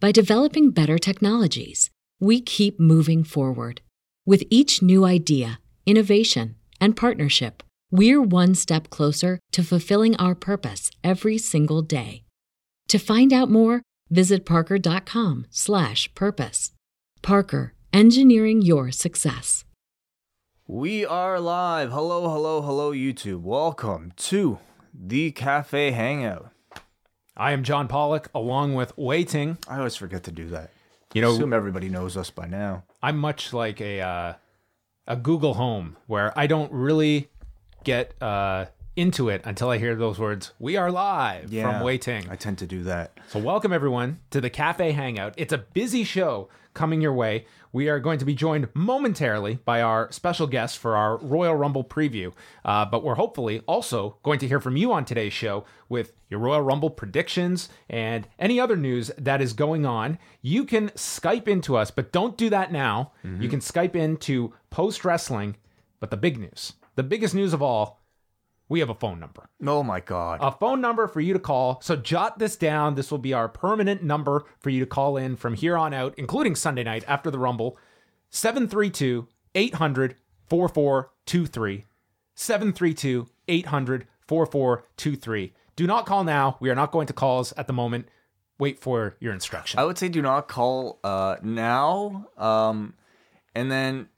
by developing better technologies. We keep moving forward. With each new idea, innovation, and partnership, we're one step closer to fulfilling our purpose every single day. To find out more, visit parker.com/purpose. Parker, engineering your success. We are live. Hello, hello, hello, YouTube. Welcome to the Cafe Hangout. I am John Pollock, along with Wai Ting. I always forget to do that. You know, assume everybody knows us by now. I'm much like a uh, a Google Home, where I don't really get uh, into it until I hear those words. We are live from Wai Ting. I tend to do that. So, welcome everyone to the Cafe Hangout. It's a busy show coming your way. We are going to be joined momentarily by our special guest for our Royal Rumble preview. Uh, but we're hopefully also going to hear from you on today's show with your Royal Rumble predictions and any other news that is going on. You can Skype into us, but don't do that now. You can Skype into post wrestling. But the big news, the biggest news of all, we have a phone number Oh my god. a phone number for you to call. So jot this down. This will be our permanent number for you to call in from here on out, including Sunday night after the Rumble. 732 800 4423. 732 800 4423. Do not call now. We are not going to calls at the moment. Wait for your instruction. I would say do not call uh, now. Um, and then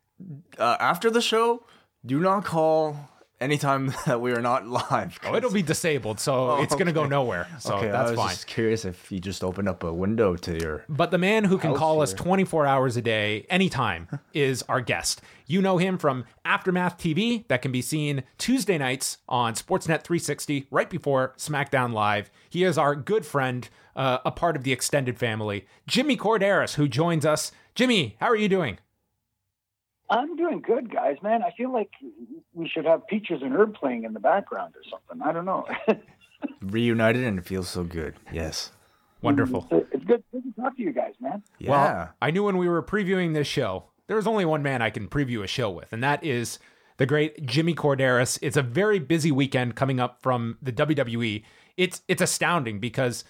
uh, after the show, do not call anytime that we are not live. Oh, it'll be disabled, so Oh, it's going to go nowhere. So okay, I was fine. just curious if you just opened up a window to your. But the man who can call us 24 hours a day, anytime, is our guest. You know him from Aftermath TV, that can be seen Tuesday nights on Sportsnet 360, right before SmackDown Live. He is our good friend, uh, a part of the extended family, Jimmy Korderas, who joins us. Jimmy, how are you doing? I'm doing good, guys. Man, I feel like we should have Peaches and Herb playing in the background or something. I don't know. Reunited and it feels so good. Yes. Wonderful. it's good, good to talk to you guys, man. Yeah. Well, I knew when we were previewing this show, there was only one man I can preview a show with, and that is the great Jimmy Korderas. It's a very busy weekend coming up from the WWE. It's it's astounding because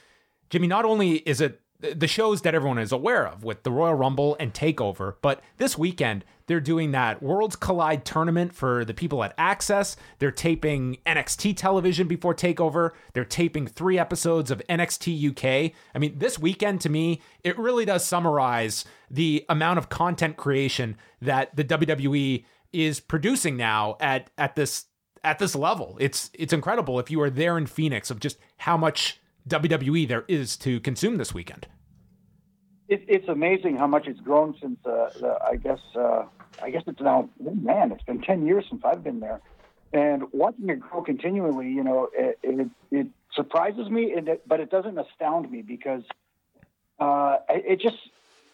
Jimmy not only is it the shows that everyone is aware of with the Royal Rumble and Takeover, but this weekend they're doing that Worlds Collide tournament for the people at Axxess. They're taping NXT television before Takeover. They're taping three episodes of NXT UK. I mean, this weekend to me, it really does summarize the amount of content creation that the WWE is producing now at at this at this level. It's it's incredible if you are there in Phoenix of just how much WWE there is to consume this weekend. It, it's amazing how much it's grown since. Uh, the, I guess. Uh, I guess it's now. Man, it's been ten years since I've been there, and watching it grow continually. You know, it it, it surprises me, but it doesn't astound me because uh, it, it just.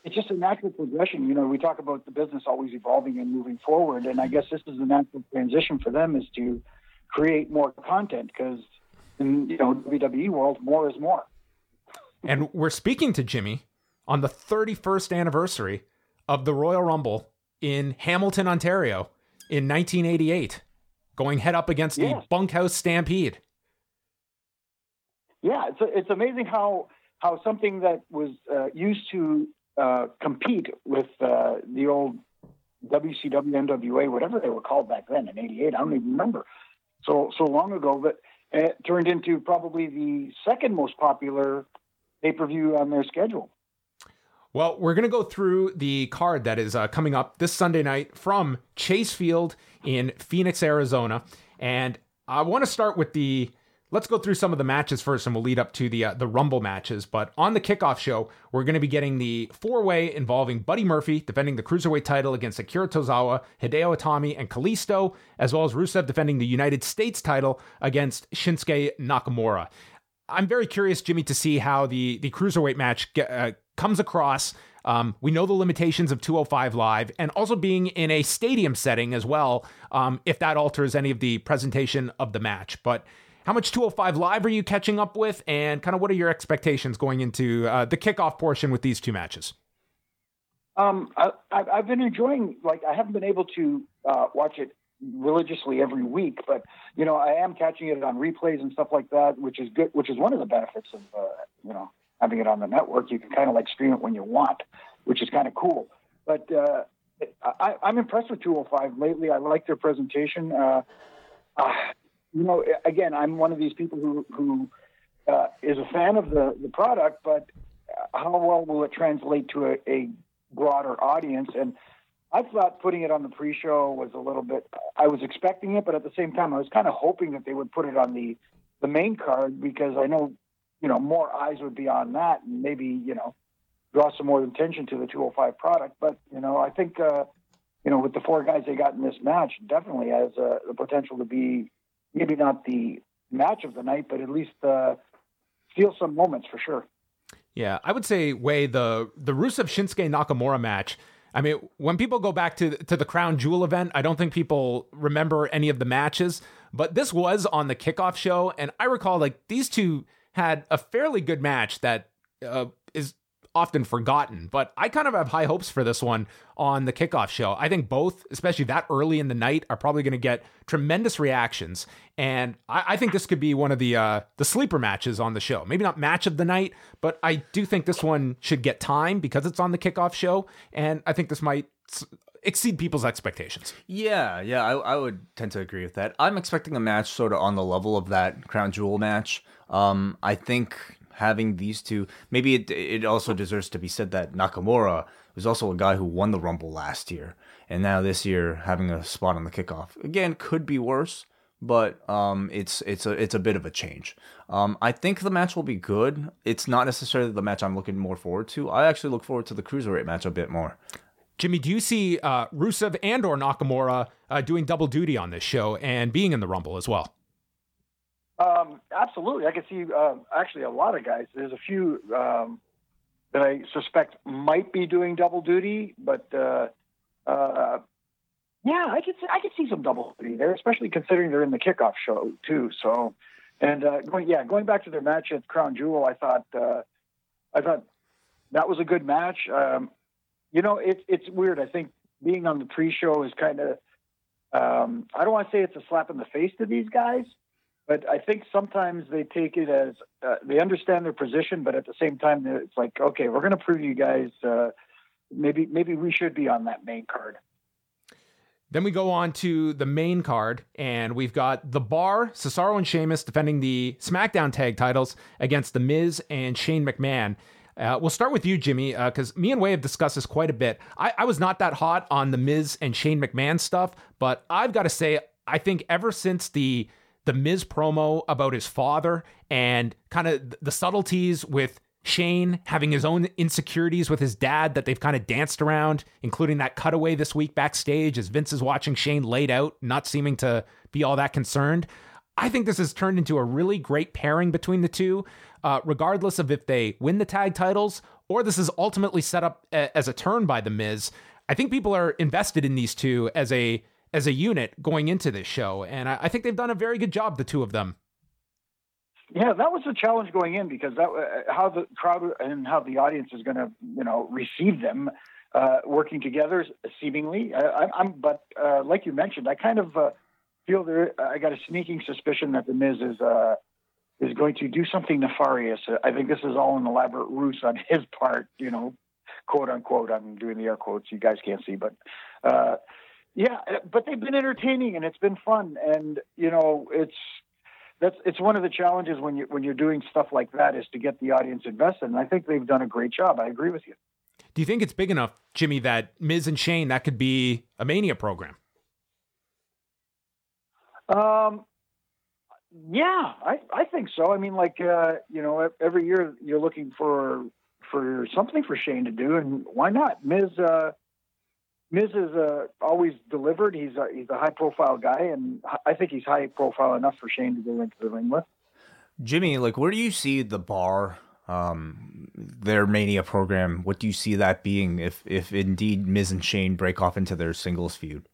It's just a natural progression. You know, we talk about the business always evolving and moving forward, and I guess this is the natural transition for them is to create more content because in you know WWE world, more is more. And we're speaking to Jimmy on the 31st anniversary of the Royal Rumble in Hamilton, Ontario in 1988, going head up against Yeah. the Bunkhouse Stampede. Yeah, it's it's amazing how how something that was uh, used to uh, compete with uh, the old WCW, NWA, whatever they were called back then in '88. I don't even remember so so long ago, but it turned into probably the second most popular pay per view on their schedule. Well, we're going to go through the card that is uh, coming up this Sunday night from Chase Field in Phoenix, Arizona. And I want to start with the. Let's go through some of the matches first, and we'll lead up to the uh, the Rumble matches. But on the kickoff show, we're going to be getting the four way involving Buddy Murphy defending the cruiserweight title against Akira Tozawa, Hideo Itami, and Kalisto, as well as Rusev defending the United States title against Shinsuke Nakamura. I'm very curious, Jimmy, to see how the the cruiserweight match get, uh, comes across. Um, we know the limitations of 205 Live and also being in a stadium setting as well, um, if that alters any of the presentation of the match. But how much 205 Live are you catching up with, and kind of what are your expectations going into uh, the kickoff portion with these two matches? Um, I, have been enjoying. Like, I haven't been able to uh, watch it religiously every week, but you know, I am catching it on replays and stuff like that, which is good. Which is one of the benefits of uh, you know having it on the network. You can kind of like stream it when you want, which is kind of cool. But uh, I, am I'm impressed with 205 lately. I like their presentation. Uh, uh, you know, again, I'm one of these people who who uh, is a fan of the the product, but how well will it translate to a, a broader audience? And I thought putting it on the pre-show was a little bit. I was expecting it, but at the same time, I was kind of hoping that they would put it on the the main card because I know you know, more eyes would be on that and maybe, you know, draw some more attention to the 205 product. But, you know, I think, uh, you know, with the four guys they got in this match, definitely has uh, the potential to be maybe not the match of the night, but at least uh, steal some moments for sure. Yeah, I would say, Wai, the the Rusev Shinsuke Nakamura match. I mean, when people go back to to the Crown Jewel event, I don't think people remember any of the matches, but this was on the kickoff show, and I recall like these two had a fairly good match that uh, is often forgotten. But I kind of have high hopes for this one on the kickoff show. I think both, especially that early in the night, are probably going to get tremendous reactions, and I, I, think this could be one of the uh, the sleeper matches on the show. Maybe not match of the night, but I do think this one should get time because it's on the kickoff show, and I think this might exceed people's expectations. Yeah, yeah, I, I would tend to agree with that. I'm expecting a match sort of on the level of that Crown Jewel match. Um, I think having these two, maybe it it also deserves to be said that Nakamura was also a guy who won the Rumble last year, and now this year having a spot on the kickoff again could be worse. But um, it's it's a it's a bit of a change. Um, I think the match will be good. It's not necessarily the match I'm looking more forward to. I actually look forward to the cruiserweight match a bit more. Jimmy, do you see uh, Rusev and or Nakamura uh, doing double duty on this show and being in the Rumble as well? Um, absolutely. I can see uh, actually a lot of guys. There's a few um, that I suspect might be doing double duty, but uh, uh, yeah, I could see, I could see some double duty there, especially considering they're in the kickoff show too. So, and uh, going yeah, going back to their match at Crown Jewel, I thought I thought that was a good match. Um, you know, it's it's weird. I think being on the pre-show is kind of um, I don't want to say it's a slap in the face to these guys, but I think sometimes they take it as uh, they understand their position, but at the same time, it's like, okay, we're going to prove you guys. Uh, maybe maybe we should be on that main card. Then we go on to the main card, and we've got The Bar, Cesaro and Sheamus defending the SmackDown tag titles against The Miz and Shane McMahon. Uh, we'll start with you, Jimmy, because uh, me and Way have discussed this quite a bit. I, I was not that hot on The Miz and Shane McMahon stuff, but I've got to say, I think ever since the the Miz promo about his father and kind of the subtleties with Shane having his own insecurities with his dad that they've kind of danced around, including that cutaway this week backstage as Vince is watching Shane laid out, not seeming to be all that concerned. I think this has turned into a really great pairing between the two, uh, regardless of if they win the tag titles or this is ultimately set up a- as a turn by The Miz. I think people are invested in these two as a as a unit going into this show. And I, I think they've done a very good job, the two of them. Yeah, that was the challenge going in because that uh, how the crowd and how the audience is going to you know receive them uh, working together seemingly. I, am but uh, like you mentioned, I kind of uh, feel there. I got a sneaking suspicion that the Miz is uh, is going to do something nefarious. I think this is all an elaborate ruse on his part. You know, quote unquote. I'm doing the air quotes. You guys can't see, but uh, yeah, but they've been entertaining and it's been fun. And you know, it's that's it's one of the challenges when you when you're doing stuff like that is to get the audience invested. And I think they've done a great job. I agree with you. do you think it's big enough, Jimmy, that Miz and Shane that could be a Mania program? Um, yeah, I I think so. I mean, like uh, you know, every year you're looking for for something for Shane to do, and why not? Miz uh, Miz is uh, always delivered. He's a, he's a high profile guy, and I think he's high profile enough for Shane to go into the ring with. Jimmy, like, where do you see the bar? Um, their Mania program. What do you see that being if if indeed Miz and Shane break off into their singles feud?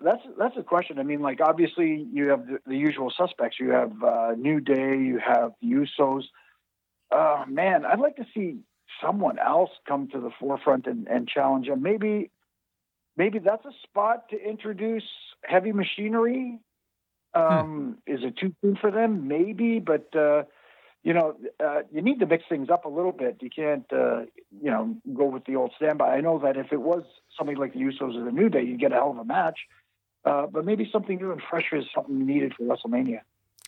That's that's a question. I mean, like obviously you have the, the usual suspects. You have uh, New Day. You have the Usos. Uh, man, I'd like to see someone else come to the forefront and, and challenge them. Maybe maybe that's a spot to introduce heavy machinery. Hmm. Um, hmm. Is it too soon for them? Maybe, but uh, you know, uh, you need to mix things up a little bit. You can't, uh, you know, go with the old standby. I know that if it was something like the Usos or the New Day, you'd get a hell of a match. Uh, but maybe something new and fresh is something needed for WrestleMania.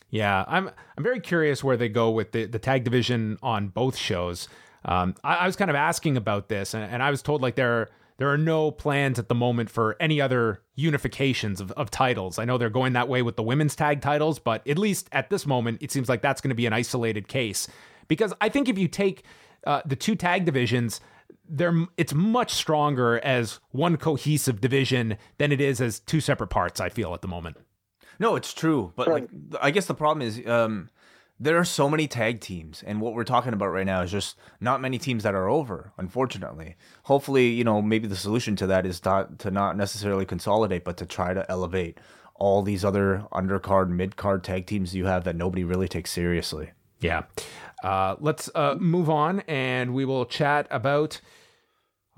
Yeah, I'm I'm very curious where they go with the, the tag division on both shows. Um, I, I, was kind of asking about this, and, and I was told like there there are no plans at the moment for any other unifications of, of titles. I know they're going that way with the women's tag titles, but at least at this moment, it seems like that's going to be an isolated case. Because I think if you take uh, the two tag divisions, they're it's much stronger as one cohesive division than it is as two separate parts. I feel at the moment. No, it's true, but like I guess the problem is um, there are so many tag teams, and what we're talking about right now is just not many teams that are over. Unfortunately, hopefully, you know maybe the solution to that is not to not necessarily consolidate, but to try to elevate all these other undercard, mid card tag teams you have that nobody really takes seriously. Yeah. Uh, let's uh, move on, and we will chat about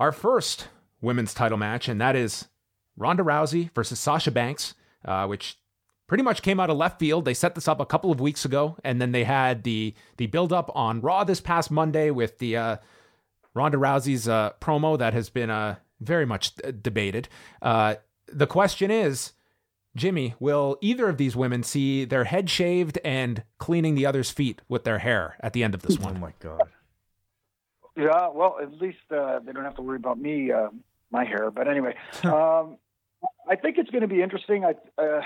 our first women's title match, and that is Ronda Rousey versus Sasha Banks, uh, which pretty much came out of left field. They set this up a couple of weeks ago, and then they had the the build up on Raw this past Monday with the uh, Ronda Rousey's uh, promo that has been uh, very much debated. Uh, the question is. Jimmy, will either of these women see their head shaved and cleaning the other's feet with their hair at the end of this one? Oh my god. Yeah, well, at least uh, they don't have to worry about me, uh, my hair. But anyway, um, I think it's going to be interesting. I, uh,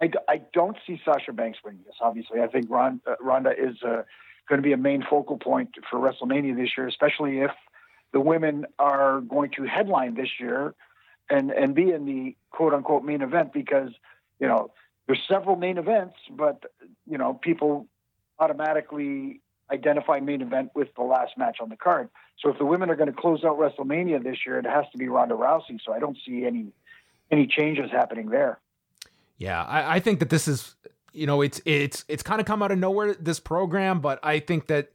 I, I, don't see Sasha Banks winning this. Obviously, I think Ron, uh, Ronda is uh, going to be a main focal point for WrestleMania this year, especially if the women are going to headline this year and and be in the quote unquote main event because you know there's several main events, but you know people automatically identify main event with the last match on the card. So if the women are going to close out WrestleMania this year, it has to be Ronda Rousey. So I don't see any any changes happening there. Yeah, I, I think that this is you know it's it's it's kind of come out of nowhere this program, but I think that.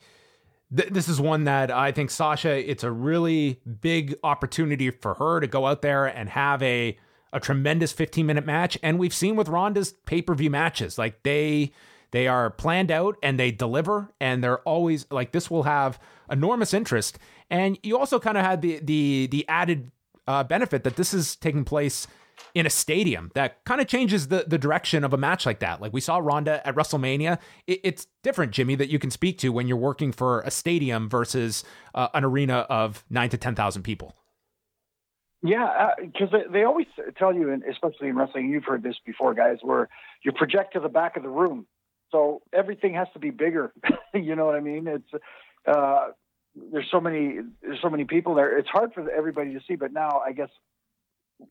Th- this is one that I think Sasha. It's a really big opportunity for her to go out there and have a a tremendous 15 minute match. And we've seen with Ronda's pay per view matches, like they they are planned out and they deliver, and they're always like this will have enormous interest. And you also kind of had the the the added uh, benefit that this is taking place in a stadium that kind of changes the, the direction of a match like that. Like we saw Ronda at WrestleMania. It, it's different, Jimmy, that you can speak to when you're working for a stadium versus uh, an arena of nine to 10,000 people. Yeah, because uh, they, they always tell you, and especially in wrestling, you've heard this before, guys, where you project to the back of the room so everything has to be bigger. you know what I mean? It's uh, there's so many there's so many people there. It's hard for everybody to see. But now I guess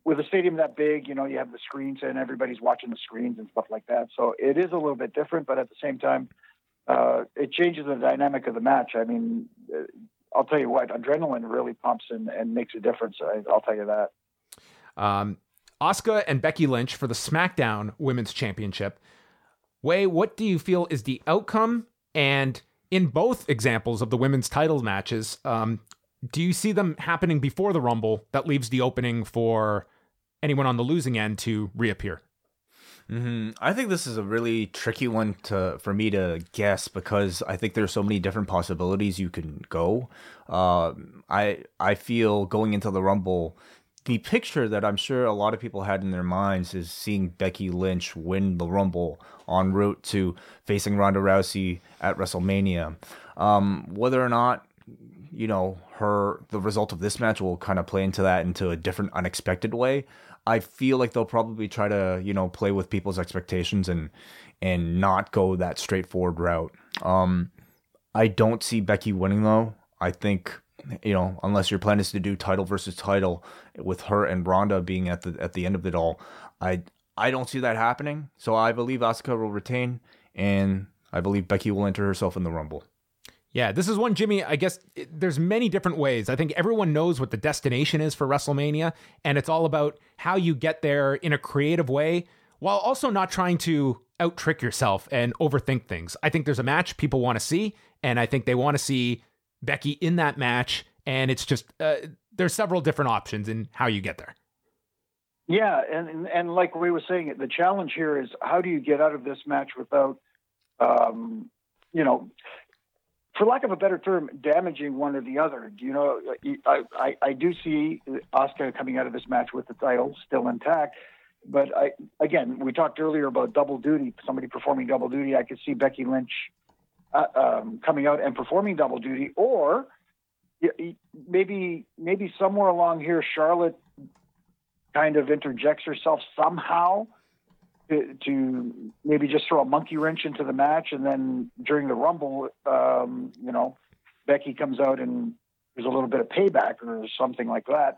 with a stadium that big, you know, you have the screens and everybody's watching the screens and stuff like that. So it is a little bit different, but at the same time, uh, it changes the dynamic of the match. I mean, uh, I'll tell you what, adrenaline really pumps and, and makes a difference. I, will tell you that. Um, and Becky Lynch for the SmackDown Women's Championship. Wai, what do you feel is the outcome? And in both examples of the women's title matches, um, do you see them happening before the Rumble that leaves the opening for anyone on the losing end to reappear? Mm-hmm. I think this is a really tricky one to for me to guess because I think there's so many different possibilities you can go. Uh, I I feel going into the Rumble, the picture that I'm sure a lot of people had in their minds is seeing Becky Lynch win the Rumble en route to facing Ronda Rousey at WrestleMania. Um, whether or not you know, her the result of this match will kind of play into that into a different, unexpected way. I feel like they'll probably try to, you know, play with people's expectations and and not go that straightforward route. Um, I don't see Becky winning though. I think you know, unless your plan is to do title versus title with her and Ronda being at the at the end of it all, I I don't see that happening. So I believe Asuka will retain, and I believe Becky will enter herself in the Rumble. Yeah, this is one, Jimmy. I guess there's many different ways. I think everyone knows what the destination is for WrestleMania, and it's all about how you get there in a creative way while also not trying to out trick yourself and overthink things. I think there's a match people want to see, and I think they want to see Becky in that match. And it's just, uh, there's several different options in how you get there. Yeah, and, and, like we were saying, the challenge here is how do you get out of this match without, um, you know, for lack of a better term, damaging one or the other. Do you know, I, I, I do see Asuka coming out of this match with the title still intact. But I, again, we talked earlier about double duty, somebody performing double duty. I could see Becky Lynch uh, um, coming out and performing double duty, or maybe maybe somewhere along here, Charlotte kind of interjects herself somehow to, to, maybe just throw a monkey wrench into the match, and then during the Rumble, um, you know, Becky comes out and there's a little bit of payback or something like that.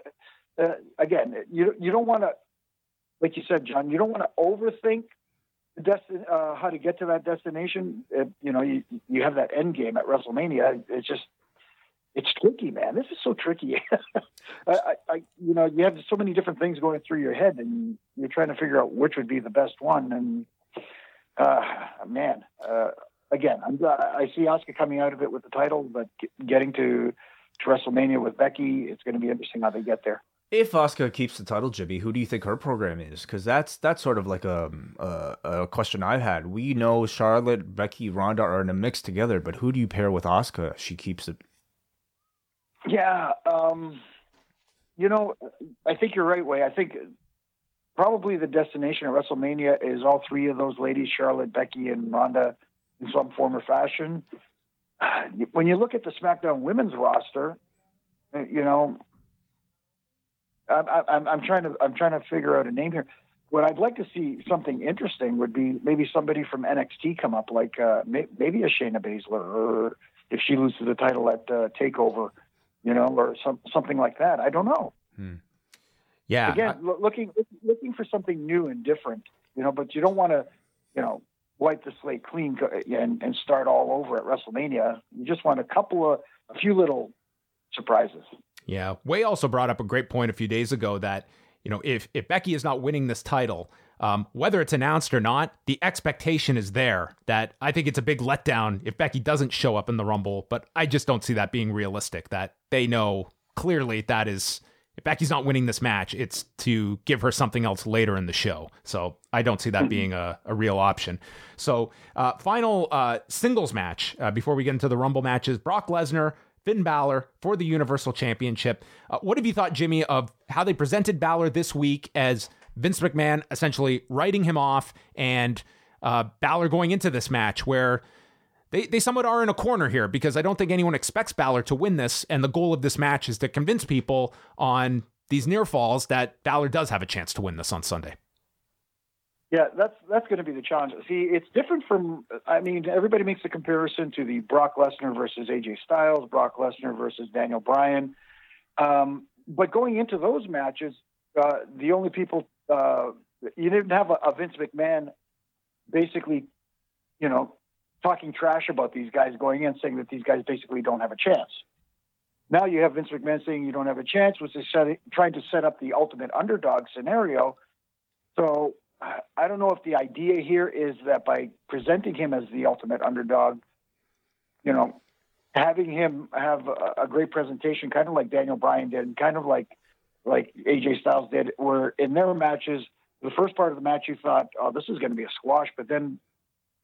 Uh, again, you you don't want to, like you said, John, you don't want to overthink the destin- uh, how to get to that destination. It, you know, you you have that end game at WrestleMania. It's just it's tricky, man. This is so tricky. I, I, you know, you have so many different things going through your head, and you're trying to figure out which would be the best one. And uh, man, uh, again, I'm, I see Asuka coming out of it with the title, but getting to to WrestleMania with Becky, it's going to be interesting how they get there. If Asuka keeps the title, Jimmy, who do you think her program is? Because that's that's sort of like a, a, a question I've had. We know Charlotte, Becky, Ronda are in a mix together, but who do you pair with Asuka? She keeps it yeah, um, you know, I think you're right, Way. I think probably the destination at WrestleMania is all three of those ladies, Charlotte, Becky, and Ronda, in some form or fashion. When you look at the SmackDown Women's roster, you know, I'm, I'm, I'm trying to I'm trying to figure out a name here. What I'd like to see something interesting would be maybe somebody from NXT come up, like uh, maybe a Shayna Baszler, or if she loses the title at uh, Takeover you know, or some, something like that. I don't know. Hmm. Yeah. Again, I, looking looking for something new and different, you know, but you don't want to, you know, wipe the slate clean and, and start all over at WrestleMania. You just want a couple of a few little surprises. Yeah. Way also brought up a great point a few days ago that, you know, if if Becky is not winning this title, um, whether it's announced or not, the expectation is there that I think it's a big letdown if Becky doesn't show up in the Rumble, but I just don't see that being realistic. That they know clearly that is, if Becky's not winning this match, it's to give her something else later in the show. So I don't see that being a, a real option. So, uh, final uh, singles match uh, before we get into the Rumble matches Brock Lesnar. Finn Balor for the Universal Championship. Uh, what have you thought, Jimmy, of how they presented Balor this week as Vince McMahon essentially writing him off and uh, Balor going into this match where they, they somewhat are in a corner here because I don't think anyone expects Balor to win this. And the goal of this match is to convince people on these near falls that Balor does have a chance to win this on Sunday. Yeah, that's that's going to be the challenge. See, it's different from. I mean, everybody makes the comparison to the Brock Lesnar versus AJ Styles, Brock Lesnar versus Daniel Bryan. Um, but going into those matches, uh, the only people uh, you didn't have a, a Vince McMahon basically, you know, talking trash about these guys going in, saying that these guys basically don't have a chance. Now you have Vince McMahon saying you don't have a chance, which is trying to set up the ultimate underdog scenario. So I don't know if the idea here is that by presenting him as the ultimate underdog, you know, having him have a, a great presentation, kind of like Daniel Bryan did, and kind of like like AJ Styles did, where in their matches, the first part of the match you thought, oh, this is going to be a squash, but then,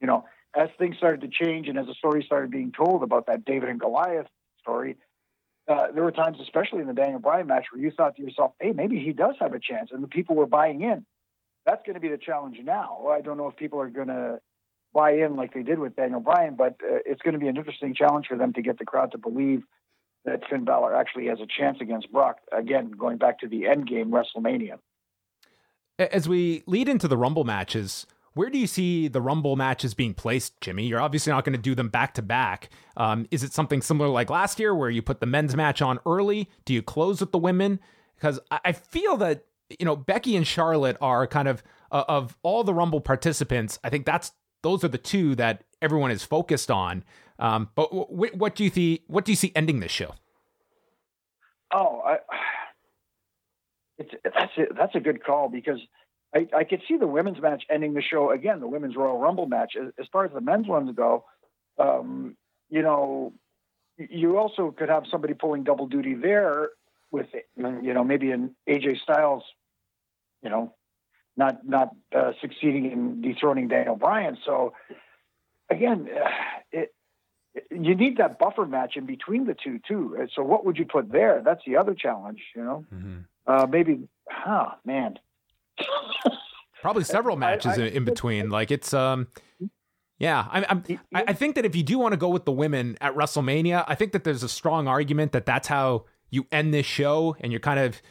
you know, as things started to change and as the story started being told about that David and Goliath story, uh, there were times, especially in the Daniel Bryan match, where you thought to yourself, hey, maybe he does have a chance, and the people were buying in. That's going to be the challenge now. I don't know if people are going to buy in like they did with Daniel Bryan, but uh, it's going to be an interesting challenge for them to get the crowd to believe that Finn Balor actually has a chance against Brock. Again, going back to the end game WrestleMania. As we lead into the Rumble matches, where do you see the Rumble matches being placed, Jimmy? You're obviously not going to do them back to back. Um, is it something similar like last year where you put the men's match on early? Do you close with the women? Because I feel that, you know, Becky and Charlotte are kind of, uh, of all the Rumble participants, I think that's, those are the two that everyone is focused on. Um, but w- what do you see, what do you see ending this show? Oh, I, it's, that's a, that's a good call because I, I could see the women's match ending the show again, the women's Royal Rumble match. As, as far as the men's ones go, um, you know, you also could have somebody pulling double duty there with, you know, maybe an AJ Styles, you know, not not uh, succeeding in dethroning Daniel Bryan. So again, it, it, you need that buffer match in between the two too. So what would you put there? That's the other challenge. You know, mm-hmm. uh, maybe, huh, man. Probably several matches I, I, in between. Like it's um yeah, I'm, I think that if you do want to go with the women at WrestleMania, I think that there's a strong argument that that's how you end this show, and you're kind of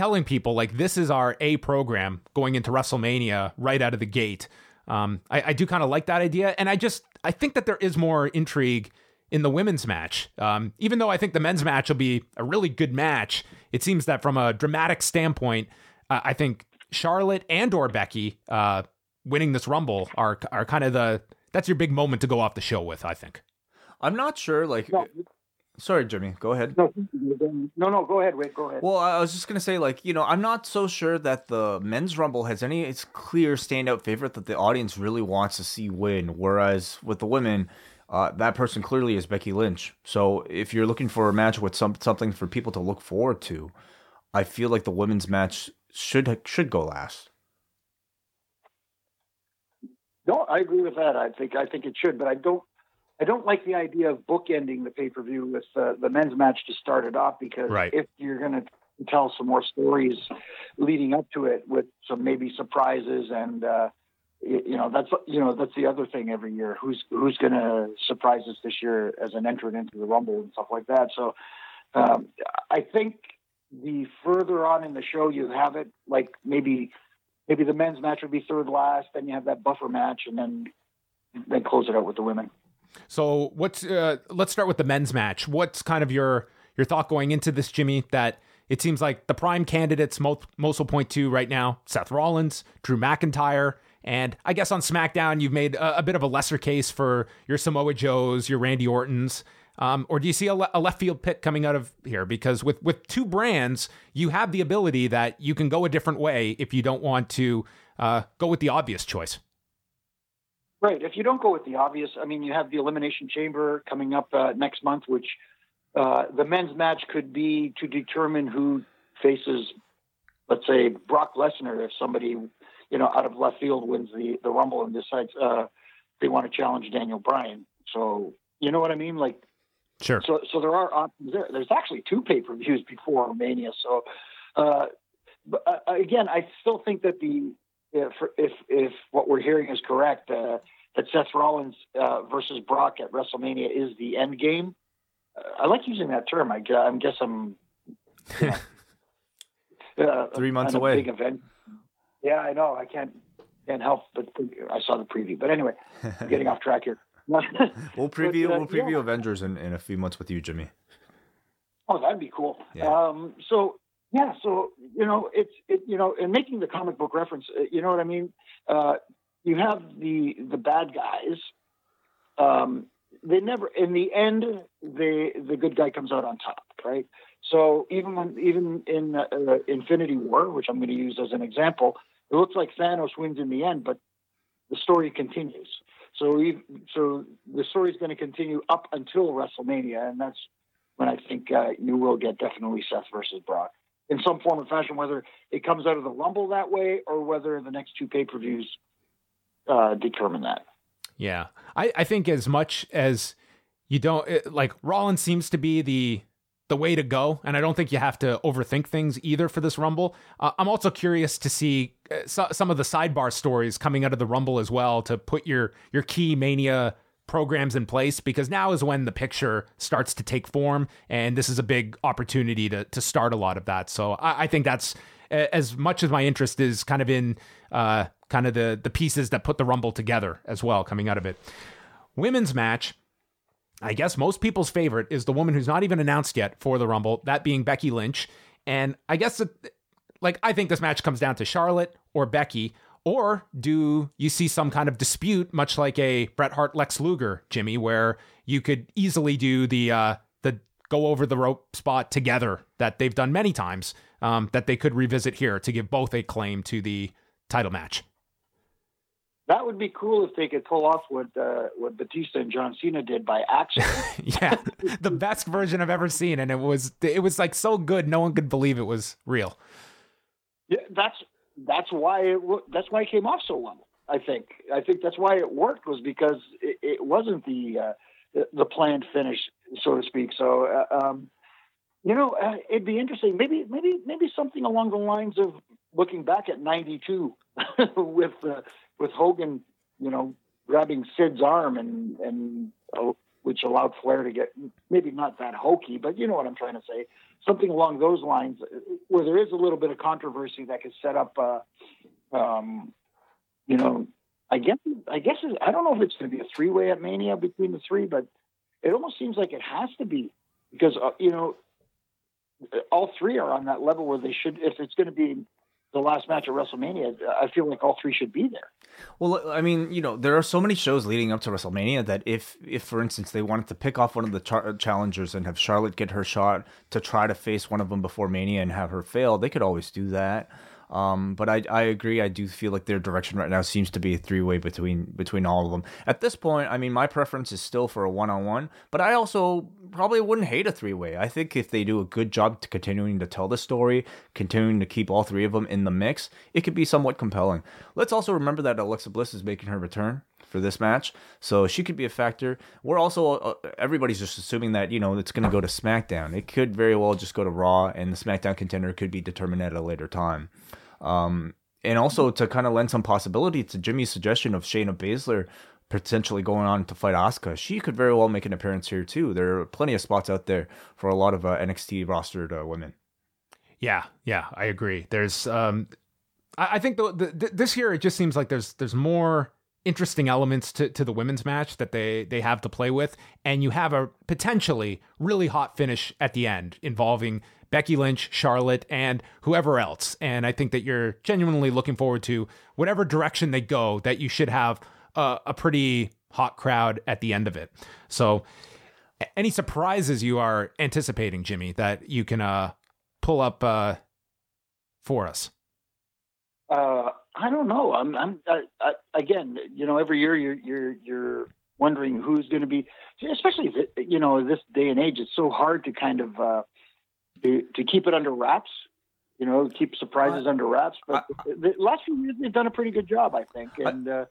telling people like this is our A program going into WrestleMania right out of the gate. Um, I, I do kind of like that idea, and I just I think that there is more intrigue in the women's match. Um, even though I think the men's match will be a really good match, it seems that from a dramatic standpoint, uh, I think Charlotte and or Becky uh, winning this Rumble are are kind of the that's your big moment to go off the show with. I think. I'm not sure. Like, no. Sorry, Jimmy. Go ahead. No, no, no. Go ahead. Wait. Go ahead. Well, I was just gonna say, like, you know, I'm not so sure that the men's Rumble has any. It's clear standout favorite that the audience really wants to see win. Whereas with the women. Uh, that person clearly is Becky Lynch. So if you're looking for a match with some something for people to look forward to, I feel like the women's match should should go last. No, I agree with that. I think I think it should, but I don't. I don't like the idea of bookending the pay per view with uh, the men's match to start it off because right. if you're going to tell some more stories leading up to it with some maybe surprises and uh, you know that's you know that's the other thing every year who's who's going to surprise us this year as an entrant into the rumble and stuff like that so um, I think the further on in the show you have it, like maybe maybe the men's match would be third last, then you have that buffer match, and then then close it out with the women. So what's uh, let's start with the men's match. What's kind of your your thought going into this, Jimmy? That it seems like the prime candidates most most will point to right now: Seth Rollins, Drew McIntyre. And I guess on SmackDown, you've made a, a bit of a lesser case for your Samoa Joes, your Randy Ortons. Um, or do you see a, le- a, left field pick coming out of here? Because with with two brands, you have the ability that you can go a different way if you don't want to uh, go with the obvious choice. Right. If you don't go with the obvious, I mean, you have the Elimination Chamber coming up uh, next month, which uh, the men's match could be to determine who faces, let's say, Brock Lesnar. If somebody, you know, out of left field wins the the Rumble and decides uh, they want to challenge Daniel Bryan. So you know what I mean? Like Sure. So, so there are options there. There's actually two pay per views before Mania. So, uh, but uh, again, I still think that the if if, if what we're hearing is correct, uh, that Seth Rollins uh, versus Brock at WrestleMania is the end game. Uh, I like using that term. I, I guess I'm you know, uh, three months away. Big event. Yeah, I know. I can't can't help but think, I saw the preview. But anyway, getting off track here. we'll preview. But, uh, we'll preview yeah. Avengers in, in a few months with you, Jimmy. Oh, that'd be cool. Yeah. Um, so yeah, so you know, it's it you know, in making the comic book reference, uh, you know what I mean. Uh, you have the the bad guys. Um, they never, in the end, the the good guy comes out on top, right? So even when even in uh, Infinity War, which I'm going to use as an example, it looks like Thanos wins in the end, but the story continues. So we, so the story is going to continue up until WrestleMania, and that's when I think uh, you will get definitely Seth versus Brock in some form or fashion, whether it comes out of the Rumble that way or whether the next two pay per views uh, determine that. Yeah, I, I think as much as you don't it, like Rollins seems to be the the way to go. And I don't think you have to overthink things either for this Rumble. Uh, I'm also curious to see uh, so, some of the sidebar stories coming out of the Rumble as well to put your your key Mania programs in place because now is when the picture starts to take form, and this is a big opportunity to to start a lot of that. So I, I think that's as much as my interest is kind of in uh, kind of the the pieces that put the Rumble together as well, coming out of it. Women's match. I guess most people's favorite is the woman who's not even announced yet for the Rumble, that being Becky Lynch. And I guess, it, like, I think this match comes down to Charlotte or Becky. Or do you see some kind of dispute, much like a Bret Hart Lex Luger, Jimmy, where you could easily do the uh, the go over the rope spot together that they've done many times, um, that they could revisit here to give both a claim to the title match? That would be cool if they could pull off what uh, what Batista and John Cena did by accident. yeah, the best version I've ever seen, and it was it was like so good, no one could believe it was real. Yeah, that's that's why it that's why it came off so well. I think I think that's why it worked was because it, it wasn't the, uh, the, planned finish, so to speak. So, uh, um, you know, uh, it'd be interesting. Maybe maybe maybe something along the lines of looking back at '92 with uh, with Hogan, you know, grabbing Sid's arm and and uh, which allowed Flair to get maybe not that hokey, but you know what I'm trying to say, something along those lines, where there is a little bit of controversy that could set up, uh, um, you know, I guess I guess I don't know if it's going to be a three way at Mania between the three, but it almost seems like it has to be because uh, you know all three are on that level where they should. If it's going to be the last match at WrestleMania, I feel like all three should be there. Well, I mean, you know, there are so many shows leading up to WrestleMania that if, if for instance, they wanted to pick off one of the char- challengers and have Charlotte get her shot to try to face one of them before Mania and have her fail, they could always do that. Um, but I, I agree. I do feel like their direction right now seems to be a three way between between all of them. At this point, I mean, my preference is still for a one on one, but I also probably wouldn't hate a three way. I think if they do a good job to continuing to tell the story, continuing to keep all three of them in the mix, it could be somewhat compelling. Let's also remember that Alexa Bliss is making her return for this match, so she could be a factor. We're also uh, everybody's just assuming that you know it's going to go to SmackDown. It could very well just go to Raw, and the SmackDown contender could be determined at a later time. Um, and also to kind of lend some possibility to Jimmy's suggestion of Shayna Baszler potentially going on to fight Asuka, she could very well make an appearance here too. There are plenty of spots out there for a lot of uh, NXT rostered uh, women. Yeah, yeah, I agree. There's, um, I, I think the, the, this year it just seems like there's there's more interesting elements to, to the women's match that they they have to play with, and you have a potentially really hot finish at the end involving Becky Lynch, Charlotte, and whoever else. And I think that you're genuinely looking forward to whatever direction they go, that you should have a, a pretty hot crowd at the end of it. So, any surprises you are anticipating, Jimmy, that you can uh, pull up uh, for us? Uh, I don't know. I'm, I'm I, I, again, you know, every year you're you're you're wondering who's going to be, especially you know this day and age. It's so hard to kind of uh, to, to keep it under wraps. You know, keep surprises uh, under wraps. But I, the last few years they've done a pretty good job, I think. And uh,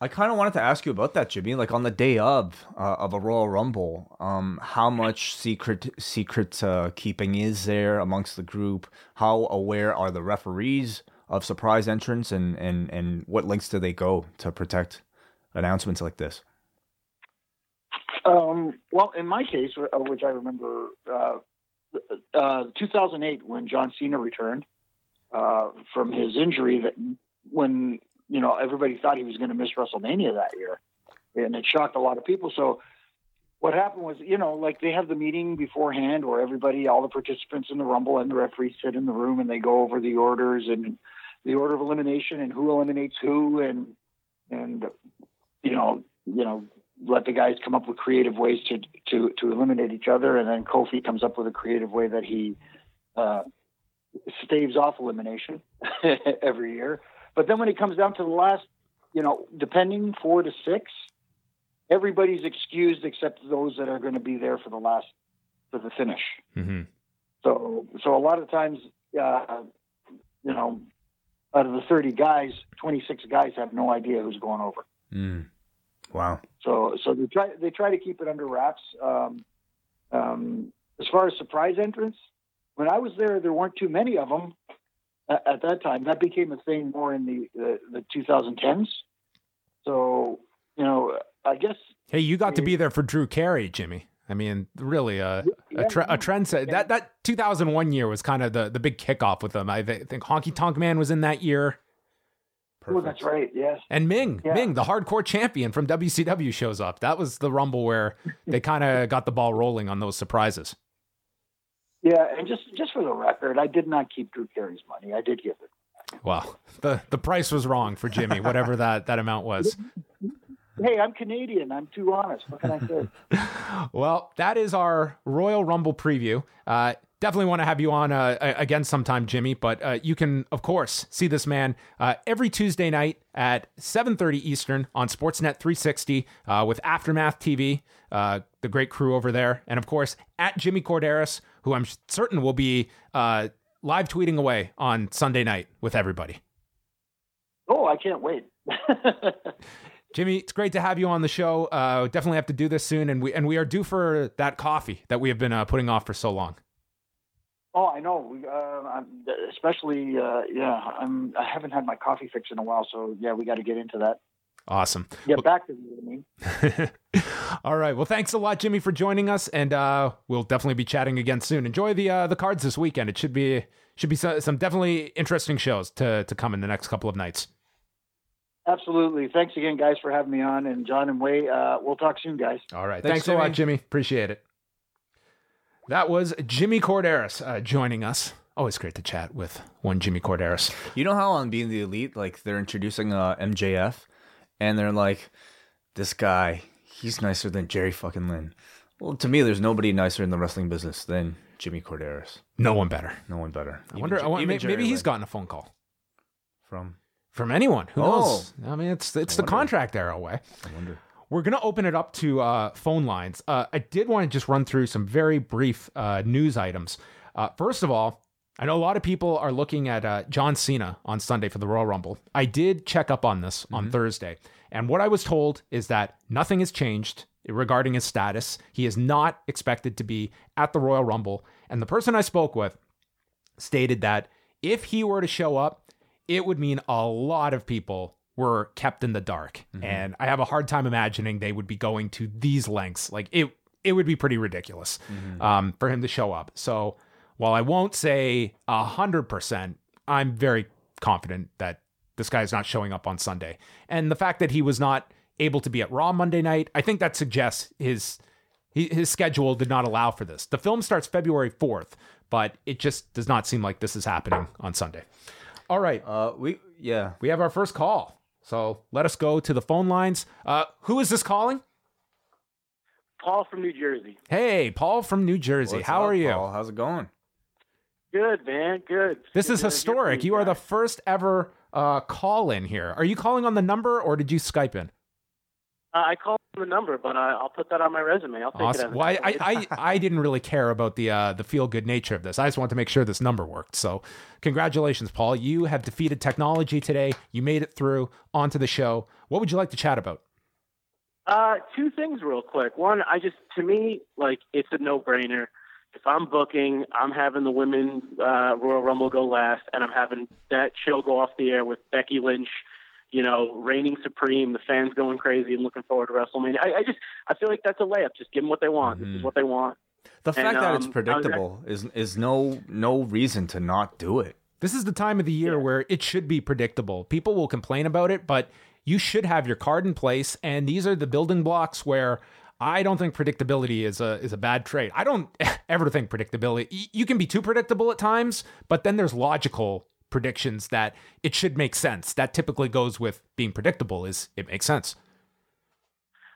I kind of wanted to ask you about that, Jimmy. Like on the day of uh, of a Royal Rumble, um, how much secret secret uh, keeping is there amongst the group? How aware are the referees of surprise entrance, and and and what lengths do they go to protect announcements like this? Um, well, in my case, uh, which I remember, uh, uh, 2008 when John Cena returned uh, from his injury that when you know everybody thought he was going to miss WrestleMania that year, and it shocked a lot of people. So what happened was, you know, like they have the meeting beforehand where everybody, all the participants in the Rumble and the referees sit in the room and they go over the orders and the order of elimination and who eliminates who and and you know you know let the guys come up with creative ways to to to eliminate each other, and then Kofi comes up with a creative way that he uh, staves off elimination every year. But then when it comes down to the last, you know, depending four to six, everybody's excused except those that are going to be there for the last for the finish. Mm-hmm. So so a lot of times, uh, you know, out of the thirty guys, twenty six guys have no idea who's going over. Mm. Wow. So so they try they try to keep it under wraps. Um, um, as far as surprise entrance, when I was there, there weren't too many of them at, at that time. That became a thing more in the the, the 2010s. So you know, I guess Hey, you got to be there for Drew Carey, Jimmy. I mean, really, uh, a, tre- a trend set. That that 2001 year was kind of the, the big kickoff with them. I th- think Honky Tonk Man was in that year. Oh, that's right. Yes. And Meng, Yeah. Meng, the hardcore champion from WCW, shows up. That was the Rumble where they kind of got the ball rolling on those surprises. Yeah, and just just for the record, I did not keep Drew Carey's money. I did give it. Well, the the price was wrong for Jimmy, whatever that that amount was. Hey, I'm Canadian. I'm too honest. What can I say? Well, that is our Royal Rumble preview. Uh, definitely want to have you on uh, again sometime, Jimmy. But uh, you can, of course, see this man uh, every Tuesday night at 7:30 Eastern on Sportsnet 360 uh, with Aftermath TV, uh, the great crew over there, and of course at Jimmy Korderas, who I'm certain will be uh, live tweeting away on Sunday night with everybody. oh, I can't wait. Jimmy, it's great to have you on the show. Uh, definitely have to do this soon, and we and we are due for that coffee that we have been uh, putting off for so long. Oh, I know. We, uh, I'm, especially, uh, yeah. I'm. I haven't had my coffee fix in a while, so yeah, we got to get into that. Awesome. Get back to you. I mean, All right. Well, thanks a lot, Jimmy, for joining us, and uh, we'll definitely be chatting again soon. Enjoy the uh, the cards this weekend. It should be should be some, some definitely interesting shows to to come in the next couple of nights. absolutely. Thanks again, guys, for having me on, and John and Wai. Uh, we'll talk soon, guys. All right. Thanks, Thanks, a lot, Jimmy. Jimmy. Appreciate it. That was Jimmy Korderas uh, joining us. Always great to chat with one Jimmy Korderas. You know how on Being the Elite, like they're introducing uh, MJF, and they're like, "This guy, he's nicer than Jerry fucking Lynn." Well, to me, there's nobody nicer in the wrestling business than Jimmy Korderas. No one better. No one better. I wonder. I wonder maybe, maybe he's gotten a phone call from. from anyone. Who Oh. knows? I mean, it's it's the wonder. contract era way. I wonder. We're going to open it up to uh, phone lines. Uh, I did want to just run through some very brief uh, news items. Uh, first of all, I know a lot of people are looking at uh, John Cena on Sunday for the Royal Rumble. I did check up on this on Thursday, and what I was told is that nothing has changed regarding his status. He is not expected to be at the Royal Rumble. And the person I spoke with stated that if he were to show up, it would mean a lot of people were kept in the dark. And I have a hard time imagining they would be going to these lengths. Like it it would be pretty ridiculous um, for him to show up. So while I won't say a hundred percent, I'm very confident that this guy is not showing up on Sunday. And the fact that he was not able to be at Raw Monday night, I think that suggests his his schedule did not allow for this. The film starts February 4th, but it just does not seem like this is happening on Sunday. All right, Uh, we yeah. we have our first call. So let us go to the phone lines. Uh, who is this calling? Paul from New Jersey. Hey, Paul from New Jersey. What's How up, are you? Paul? How's it going? Good, man. Good. This Good is historic. from You are the first ever uh, call in here. Are you calling on the number or did you Skype in? Uh, I called the number, but I, I'll put that on my resume. I'll take it. Awesome. A Well, I. I, I, I didn't really care about the uh, the feel good nature of this. I just wanted to make sure this number worked. So, congratulations, Paul. You have defeated technology today. You made it through onto the show. What would you like to chat about? Uh, two things real quick. One, I just to me like it's a no brainer. If I'm booking, I'm having the women uh, Royal Rumble go last, and I'm having that show go off the air with Becky Lynch, you know, reigning supreme. The fans going crazy and looking forward to WrestleMania. I, I just I feel like that's a layup. Just give them what they want. This is what they want. The fact that it's um, predictable is is no no reason to not do it. This is the time of the year where it should be predictable. People will complain about it, but you should have your card in place. And these are the building blocks where I don't think predictability is a is a bad trait. I don't ever think predictability. You can be too predictable at times, but then there's logical predictions that it should make sense. That typically goes with being predictable. Is it makes sense?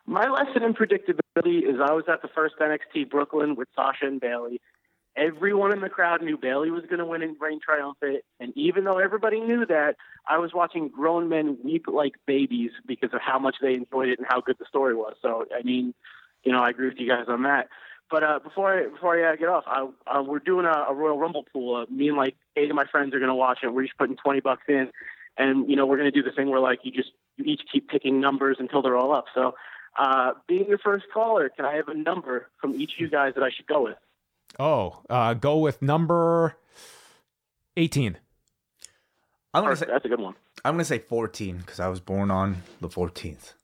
My lesson in predictability is I was at the first NXT Brooklyn with Sasha and Bayley. Everyone in the crowd knew Bayley was going to win and reign triumphant. And even though everybody knew that, I was watching grown men weep like babies because of how much they enjoyed it and how good the story was. So, I mean, you know, I agree with you guys on that. But uh, before I before I uh, get off, I, uh, we're doing a, a Royal Rumble pool. Uh, me and like eight of my friends are going to watch it. We're each putting twenty bucks in, and you know we're going to do the thing where like you just you each keep picking numbers until they're all up. So, uh, being your first caller, can I have a number from each of you guys that I should go with? Oh, uh, go with number eighteen. I'm gonna say That's a good one. I'm gonna say 14 because I was born on the 14th.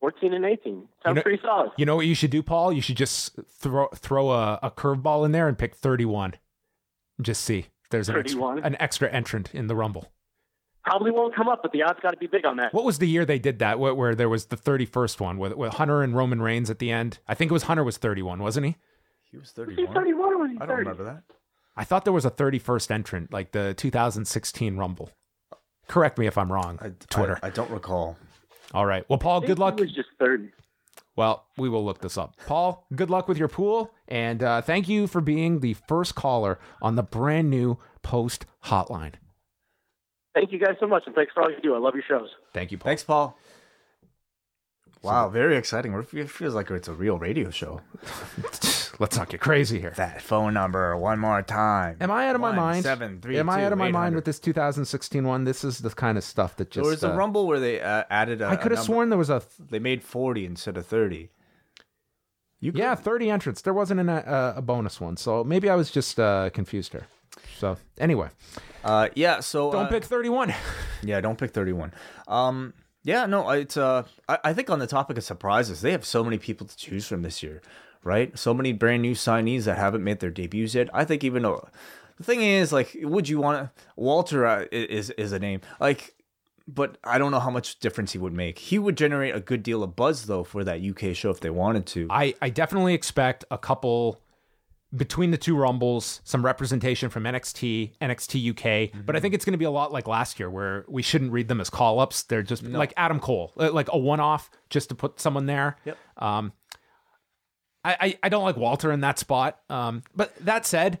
14 and 18. Sounds You know- pretty solid. You know what you should do, Paul? You should just throw throw a, a curveball in there and pick 31. Just see if there's an extra, an extra entrant in the Rumble. Probably won't come up, but the odds got to be big on that. What was the year they did that? Where, where there was the 31st one with, with Hunter and Roman Reigns at the end? I think it was Hunter was 31, wasn't he? He was Was he 31. 31 or was he I don't remember that. I thought there was a 31st entrant, like the 2016 Rumble. Correct me if I'm wrong. I, Twitter. I, I don't recall. All right. Well, Paul, I think good luck. He was just 30. Well, we will look this up. Paul, good luck with your pool. And uh, thank you for being the first caller on the brand new post hotline. Thank you guys so much, and thanks for all you do. I love your shows. Thank you, Paul. Thanks, Paul. Wow, very exciting. It feels like it's a real radio show. Let's not get crazy here. That phone number one more time. Am I out of my One, mind? Seven, three, Am I two, out of my mind 800. with this 2016 one? This is the kind of stuff that just. There was a uh, rumble where they uh, added. a I could a have number. sworn there was a they made forty instead of thirty. You could- yeah 30 entrants. There wasn't an, a, a bonus one, so maybe I was just uh, confused here. So anyway, Uh, yeah. So don't uh, pick 31. Yeah, don't pick 31. Um, yeah, no, it's uh, I, I think on the topic of surprises, they have so many people to choose from this year, right? So many brand new signees that haven't made their debuts yet. I think even though the thing is, like, would you want to? Walter uh, is is a name, like, but I don't know how much difference he would make. He would generate a good deal of buzz though for that UK show if they wanted to. I, I definitely expect a couple between the two rumbles, some representation from NXT, NXT UK, but I think it's going to be a lot like last year where we shouldn't read them as call ups. They're just like Adam Cole, uh, like a one off just to put someone there. Yep. Um, I, I, I don't like Walter in that spot. Um, but that said,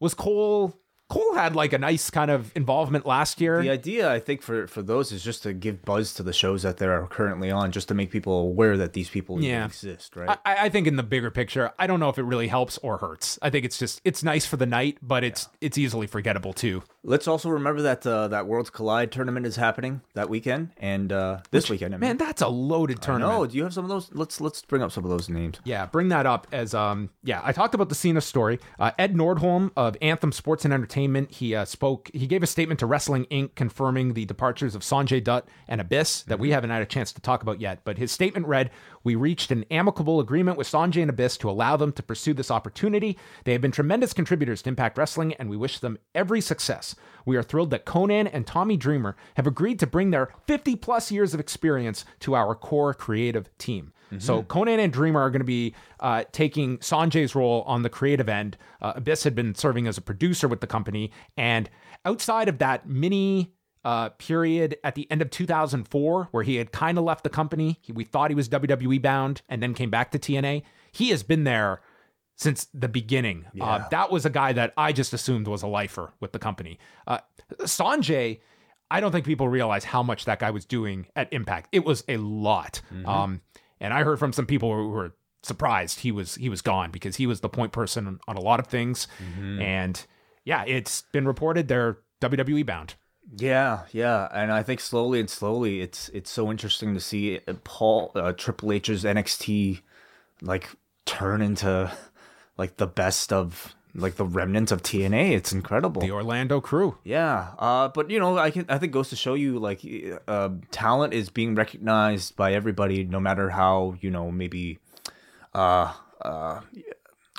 was Cole Cole had like a nice kind of involvement last year. The idea, I think, for for those is just to give buzz to the shows that they're currently on, just to make people aware that these people Yeah. exist, right? I, I think in the bigger picture, I don't know if it really helps or hurts. I think it's just it's nice for the night, but it's it's easily forgettable too. Let's also remember that uh, that Worlds Collide tournament is happening that weekend and uh, this weekend. I mean. Man, that's a loaded tournament. no, do you have some of those? Let's let's bring up some of those names. Yeah, bring that up as um yeah, I talked about the Cena story. Uh, Ed Nordholm of Anthem Sports and Entertainment, he uh, spoke he gave a statement to Wrestling Inc confirming the departures of Sanjay Dutt and Abyss that we haven't had a chance to talk about yet, but his statement read, "We reached an amicable agreement with Sanjay and Abyss to allow them to pursue this opportunity. They have been tremendous contributors to Impact Wrestling and we wish them every success. We are thrilled that Konnan and Tommy Dreamer have agreed to bring their 50 plus years of experience to our core creative team." So Konnan and Dreamer are going to be uh, taking Sanjay's role on the creative end. Uh, Abyss had been serving as a producer with the company, and outside of that mini uh, period at the end of 2004, where he had kind of left the company, he, we thought he was WWE bound, and then came back to TNA. He has been there since the beginning. Uh, that was a guy that I just assumed was a lifer with the company. Uh, Sanjay, I don't think people realize how much that guy was doing at Impact. It was a lot. Um, and I heard from some people who were surprised he was he was gone because he was the point person on a lot of things. And yeah, it's been reported they're WWE bound. Yeah, yeah, and I think slowly and slowly, it's it's so interesting to see uh, Paul uh, Triple H's NXT like turn into like the best of like the remnants of TNA. It's incredible. The Orlando crew. Yeah, uh, but you know, I can I think goes to show you like uh, talent is being recognized by everybody, no matter how you know maybe. Uh, uh,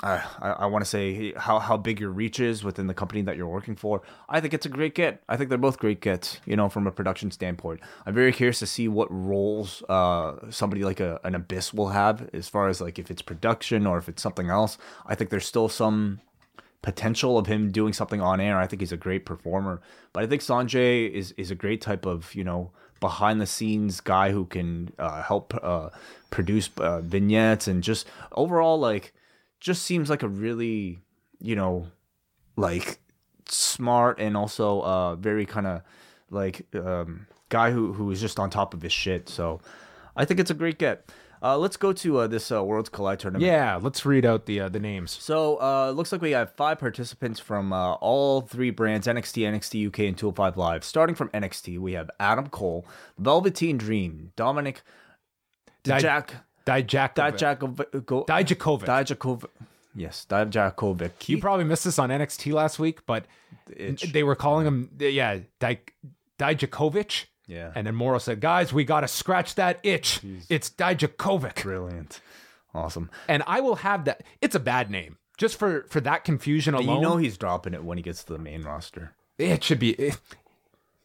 I, I, want to say how, how big your reach is within the company that you're working for. I think it's a great get. I think they're both great gets, you know, from a production standpoint. I'm very curious to see what roles uh, somebody like a, an Abyss will have as far as like if it's production or if it's something else. I think there's still some potential of him doing something on air. I think he's a great performer. But I think Sanjay is is a great type of you know behind the scenes guy who can uh, help uh, produce uh, vignettes and just overall like just seems like a really you know like smart and also uh very kind of like um guy who who is just on top of his shit. So I think it's a great get. Uh, let's go to uh, this uh, Worlds Collide tournament. Yeah, let's read out the uh, the names. So uh looks like we have five participants from uh, all three brands NXT, NXT UK, and 205 Live. Starting from NXT, we have Adam Cole, Velveteen Dream, Dominic Di- Dijak, Dijakovic. Dijakovic, Dijakovic. Dijakovic. Yes, Dijakovic. You probably missed this on NXT last week, but It's- they were calling him, yeah, Di- Dijakovic. Yeah. And then Mauro said, guys, we got to scratch that itch. It's Dijakovic. Brilliant. Awesome. And I will have that. It's a bad name. Just for, for that confusion But alone. you know he's dropping it when he gets to the main roster. it should be. it-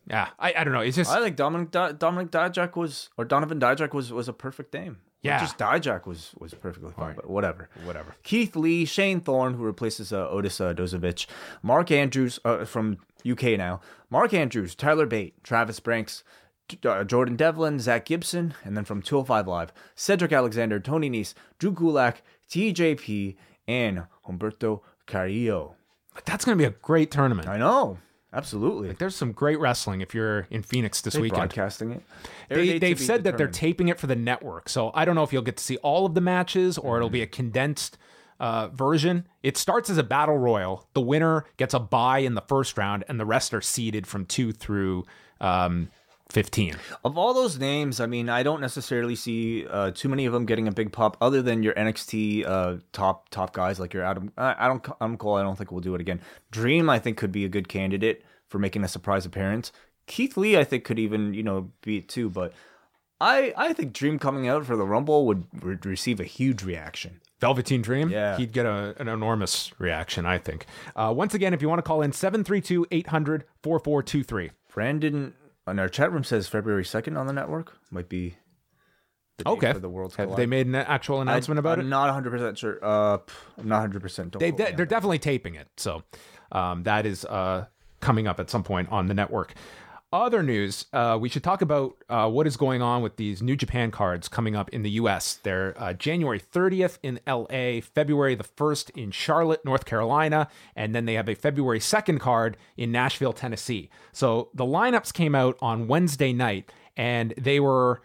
yeah, I, I don't know. It's just. I think Dominic Dominic Dijak was or Donovan Dijak was was a perfect name. Yeah. just Dijak was was perfectly fine, Right. but whatever. Whatever. Keith Lee, Shane Thorne, who replaces uh, Otis uh, Dozovic, Mark Andrews uh, from UK now, Mark Andrews, Tyler Bate, Travis Banks, uh, Jordan Devlin, Zach Gibson, and then from 205 Live, Cedric Alexander, Tony Nese, Drew Gulak, TJP, and Humberto Carrillo. But that's going to be a great tournament. I know, absolutely. There's some great wrestling if you're in Phoenix this They weekend. broadcasting it. Air They, they've be said that they're taping it for the network. So I don't know if you'll get to see all of the matches or it'll be Mm-hmm. a condensed uh, version. It starts as a battle royal. The winner gets a bye in the first round, and the rest are seeded from two through um, 15. Of all those names, I mean, I don't necessarily see uh, too many of them getting a big pop, other than your NXT uh, top top guys like your Adam. I, I don't. I'm Cole. I don't think we'll do it again. Dream, I think, could be a good candidate for making a surprise appearance. Keith Lee, I think, could even you know be it too. But I I think Dream coming out for the Rumble would, would receive a huge reaction. Velveteen Dream, Yeah. he'd get a, an enormous reaction, I think. Uh, once again, if you want to call in, 732 800 4423. Brandon in our chat room says February second on the network might be. The Okay. For the World's Have Collide. they made an actual announcement about I'm it? not 100 percent sure. Uh, I'm not 100. percent they, they, they're definitely taping it. So um, that is uh, coming up at some point on the network. Other news, uh, we should talk about uh, what is going on with these New Japan cards coming up in the US. They're uh, January 30th in LA, February the 1st in Charlotte, North Carolina, and then they have a February 2nd card in Nashville, Tennessee. So the lineups came out on Wednesday night, and they were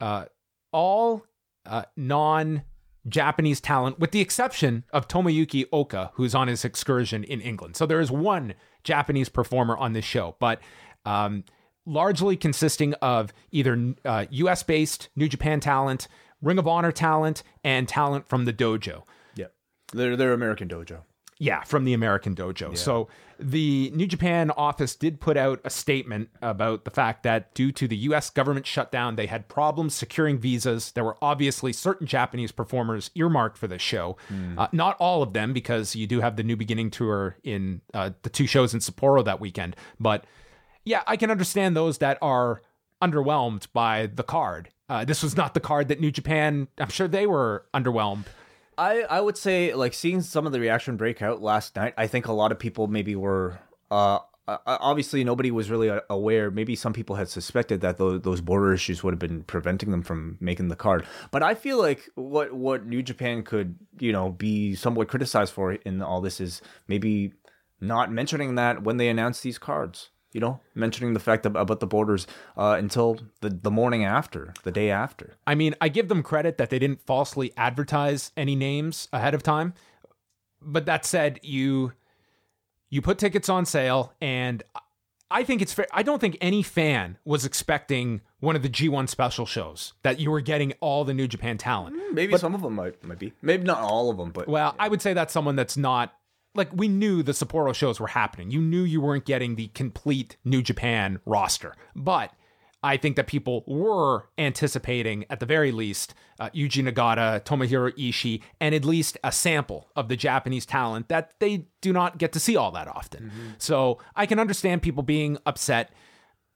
uh, all uh, non Japanese talent, with the exception of Tomoyuki Oka, who's on his excursion in England. So there is one Japanese performer on this show, but um, largely consisting of either uh, US based New Japan talent, Ring of Honor talent, and talent from the dojo. Yeah, they're they're American Dojo. Yeah, from the American Dojo. So the New Japan office did put out a statement about the fact that due to the US government shutdown, they had problems securing visas. There were obviously certain Japanese performers earmarked for this show. Uh, not all of them, because you do have the New Beginning tour in uh, the two shows in Sapporo that weekend. But yeah, I can understand those that are underwhelmed by the card. Uh, this was not the card that New Japan, I'm sure they were underwhelmed. I I would say like seeing some of the reaction break out last night. I think a lot of people maybe were. Uh, uh, obviously, nobody was really uh, aware. Maybe some people had suspected that those, those border issues would have been preventing them from making the card. But I feel like what what New Japan could you know be somewhat criticized for in all this is maybe not mentioning that when they announce these cards. You know, mentioning the fact about the borders uh, until the the morning after, the day after. I mean, I give them credit that they didn't falsely advertise any names ahead of time. But that said, you you put tickets on sale and I think it's fair. I don't think any fan was expecting one of the G1 special shows that you were getting all the New Japan talent. Maybe some of them might might be. Maybe not all of them, but Well, I would say that's someone that's not like we knew the Sapporo shows were happening. You knew you weren't getting the complete New Japan roster, but I think that people were anticipating, at the very least, uh, Yuji Nagata, Tomohiro Ishii, and at least a sample of the Japanese talent that they do not get to see all that often. So I can understand people being upset.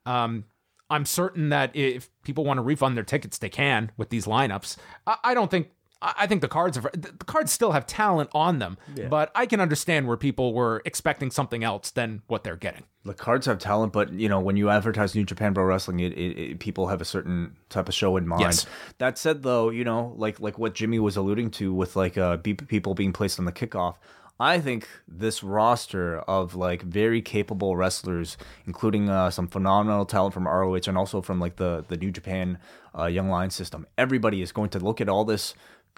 Um, I'm certain that if people want to refund their tickets, they can with these lineups. I, I don't think. I think the cards are the cards still have talent on them, but I can understand where people were expecting something else than what they're getting. the cards have talent, but you know when you advertise New Japan Pro Wrestling, it, it, it people have a certain type of show in mind. Yes. That said, though, you know, like like what Jimmy was alluding to with like uh people being placed on the kickoff. I think this roster of like very capable wrestlers, including uh, some phenomenal talent from ROH and also from like the the New Japan uh, Young Lion system, everybody is going to look at all this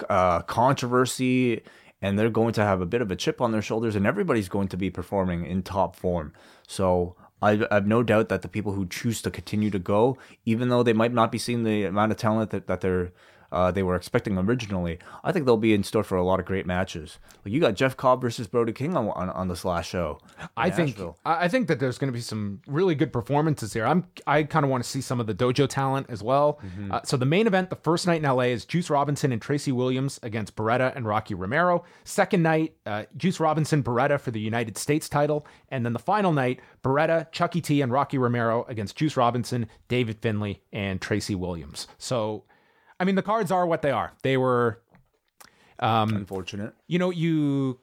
uh, controversy and they're going to have a bit of a chip on their shoulders, and everybody's going to be performing in top form. So I, have no doubt that the people who choose to continue to go, even though they might not be seeing the amount of talent that, that they're uh, they were expecting originally. I think they'll be in store for a lot of great matches. Like you got Jeff Cobb versus Brody King on on, on this last show. I think Nashville. I think that there's going to be some really good performances here. I'm I kind of want to see some of the dojo talent as well. Mm-hmm. Uh, so the main event, the first night in LA, is Juice Robinson and Tracy Williams against Beretta and Rocky Romero. Second night, uh, Juice Robinson Beretta for the United States title, and then the final night, Beretta, Chucky T, and Rocky Romero against Juice Robinson, David Finlay, and Tracy Williams. So, I mean, the cards are what they are. They were um, unfortunate. you know you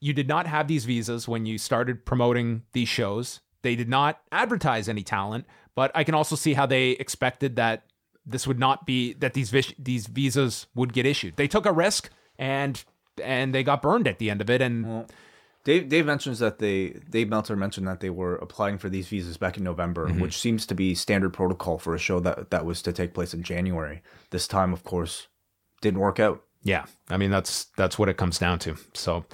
you did not have these visas when you started promoting these shows they did not advertise any talent but i can also see how they expected that this would not be that these vis- these visas would get issued they took a risk and and they got burned at the end of it and Dave Dave mentions that they Dave Meltzer mentioned that they were applying for these visas back in November, Mm-hmm. which seems to be standard protocol for a show that that was to take place in January. This time, of course, didn't work out. Yeah, I mean that's that's what it comes down to. So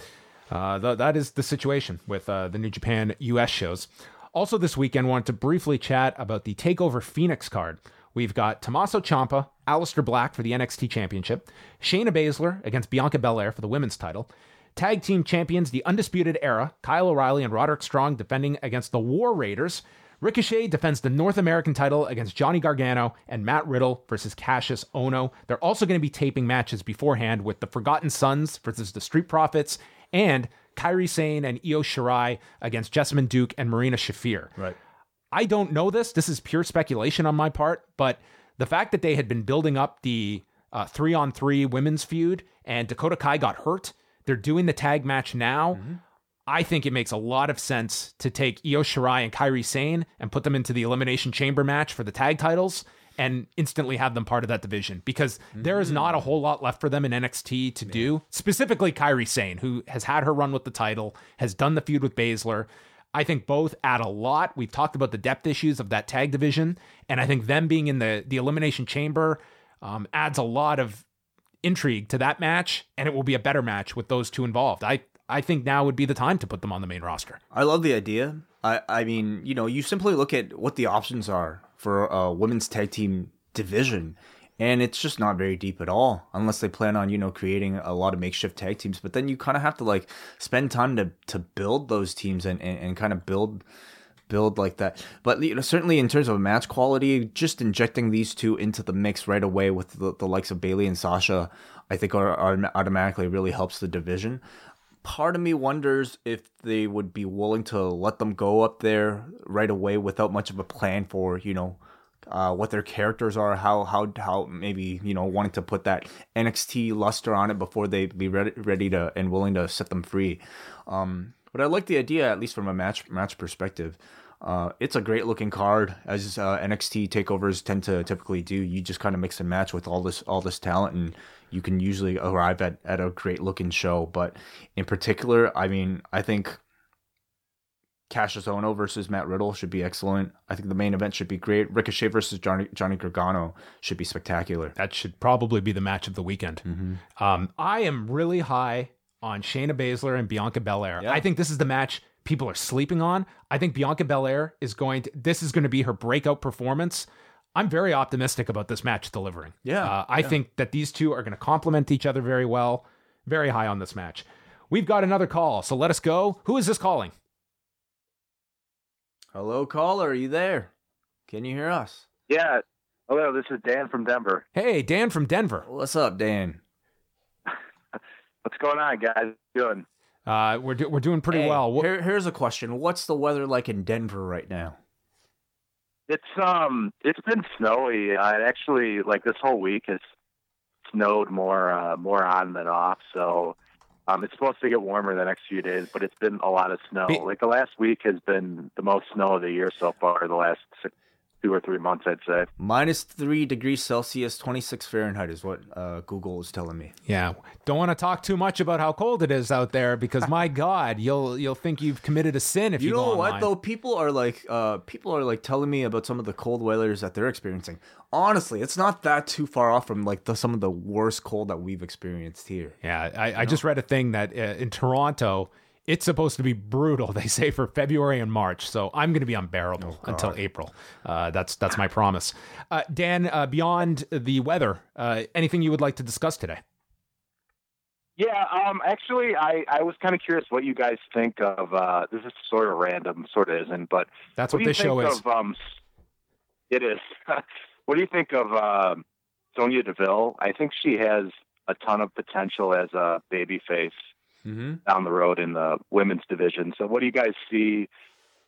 uh, th- that is the situation with uh, the New Japan US shows. Also, this weekend, wanted to briefly chat about the Takeover Phoenix card. We've got Tommaso Ciampa, Aleister Black for the NXT Championship, Shayna Baszler against Bianca Belair for the women's title. Tag team champions, the Undisputed Era, Kyle O'Reilly and Roderick Strong defending against the War Raiders. Ricochet defends the North American title against Johnny Gargano and Matt Riddle versus Kassius Ohno. They're also going to be taping matches beforehand with the Forgotten Sons versus the Street Profits and Kairi Sane and Io Shirai against Jessamyn Duke and Marina Shafir. Right. I don't know this. This is pure speculation on my part, but the fact that they had been building up the uh, three on three women's feud and Dakota Kai got hurt, they're doing the tag match now. I think it makes a lot of sense to take Io Shirai and Kairi Sane and put them into the Elimination Chamber match for the tag titles and instantly have them part of that division because there is not a whole lot left for them in NXT to do. Specifically, Kairi Sane, who has had her run with the title, has done the feud with Baszler. I think both add a lot. We've talked about the depth issues of that tag division, and I think them being in the the Elimination Chamber um, adds a lot of intrigue to that match, and it will be a better match with those two involved. I I think now would be the time to put them on the main roster. I love the idea. I, I mean, you know, you simply look at what the options are for a women's tag team division, and it's just not very deep at all, unless they plan on, you know, creating a lot of makeshift tag teams. But then you kind of have to like spend time to to build those teams and, and, and kind of build build like that. But you know, certainly in terms of match quality, just injecting these two into the mix right away with the, the likes of Bayley and Sasha, I think are, are automatically really helps the division part of me wonders if they would be willing to let them go up there right away without much of a plan for you know uh, what their characters are, how how how maybe you know wanting to put that NXT luster on it before they be ready ready to and willing to set them free. Um, but I like the idea, at least from a match match perspective. Uh, it's a great looking card, as uh, NXT takeovers tend to typically do. You just kind of mix and match with all this all this talent, and you can usually arrive at, at a great looking show. But in particular, I mean, I think Kassius Ohno versus Matt Riddle should be excellent. I think the main event should be great. Ricochet versus Johnny Johnny Gargano should be spectacular. That should probably be the match of the weekend. Um, I am really high on Shayna Baszler and Bianca Belair. Yeah. I think this is the match people are sleeping on. I think Bianca Belair is going to, this is going to be her breakout performance. I'm very optimistic about this match delivering. Yeah, Uh, I think that these two are going to complement each other very well. Very high on this match. We've got another call, so let us go. Who is this calling? Hello, caller, are you there? Can you hear us? Yeah. Hello, this is Dan from Denver. Hey, Dan from Denver. What's up, Dan? What's going on, guys? Doing? Uh, we're, do- we're doing pretty Hey, well. Here, here's a question: What's the weather like in Denver right now? It's um, it's been snowy. Uh, actually, like this whole week has snowed more, uh, more on than off. So, um, it's supposed to get warmer the next few days, but it's been a lot of snow. Be- like the last week has been the most snow of the year so far. The last six, two or three months, I'd say. Minus three degrees Celsius, 26 Fahrenheit is what uh, Google is telling me. Yeah, don't want to talk too much about how cold it is out there because my God, you'll you'll think you've committed a sin if you, You go know what online. though? People are like, uh, people are like telling me about some of the cold weathers that they're experiencing. Honestly, it's not that too far off from like the, some of the worst cold that we've experienced here. Yeah, I, I just read a thing that uh, in Toronto it's supposed to be brutal. They say for February and March, so I'm going to be unbearable Oh, until April. Uh, that's that's my promise. Uh, Dan, uh, beyond the weather, uh, anything you would like to discuss today? Yeah, um, actually, I, I was kind of curious what you guys think of. Uh, this is sort of random, sort of isn't, but That's what, what, this show think is. Of, um, it is. what do you think of uh, Sonya Deville? I think she has a ton of potential as a baby face Mm-hmm. down the road in the women's division. So, what do you guys see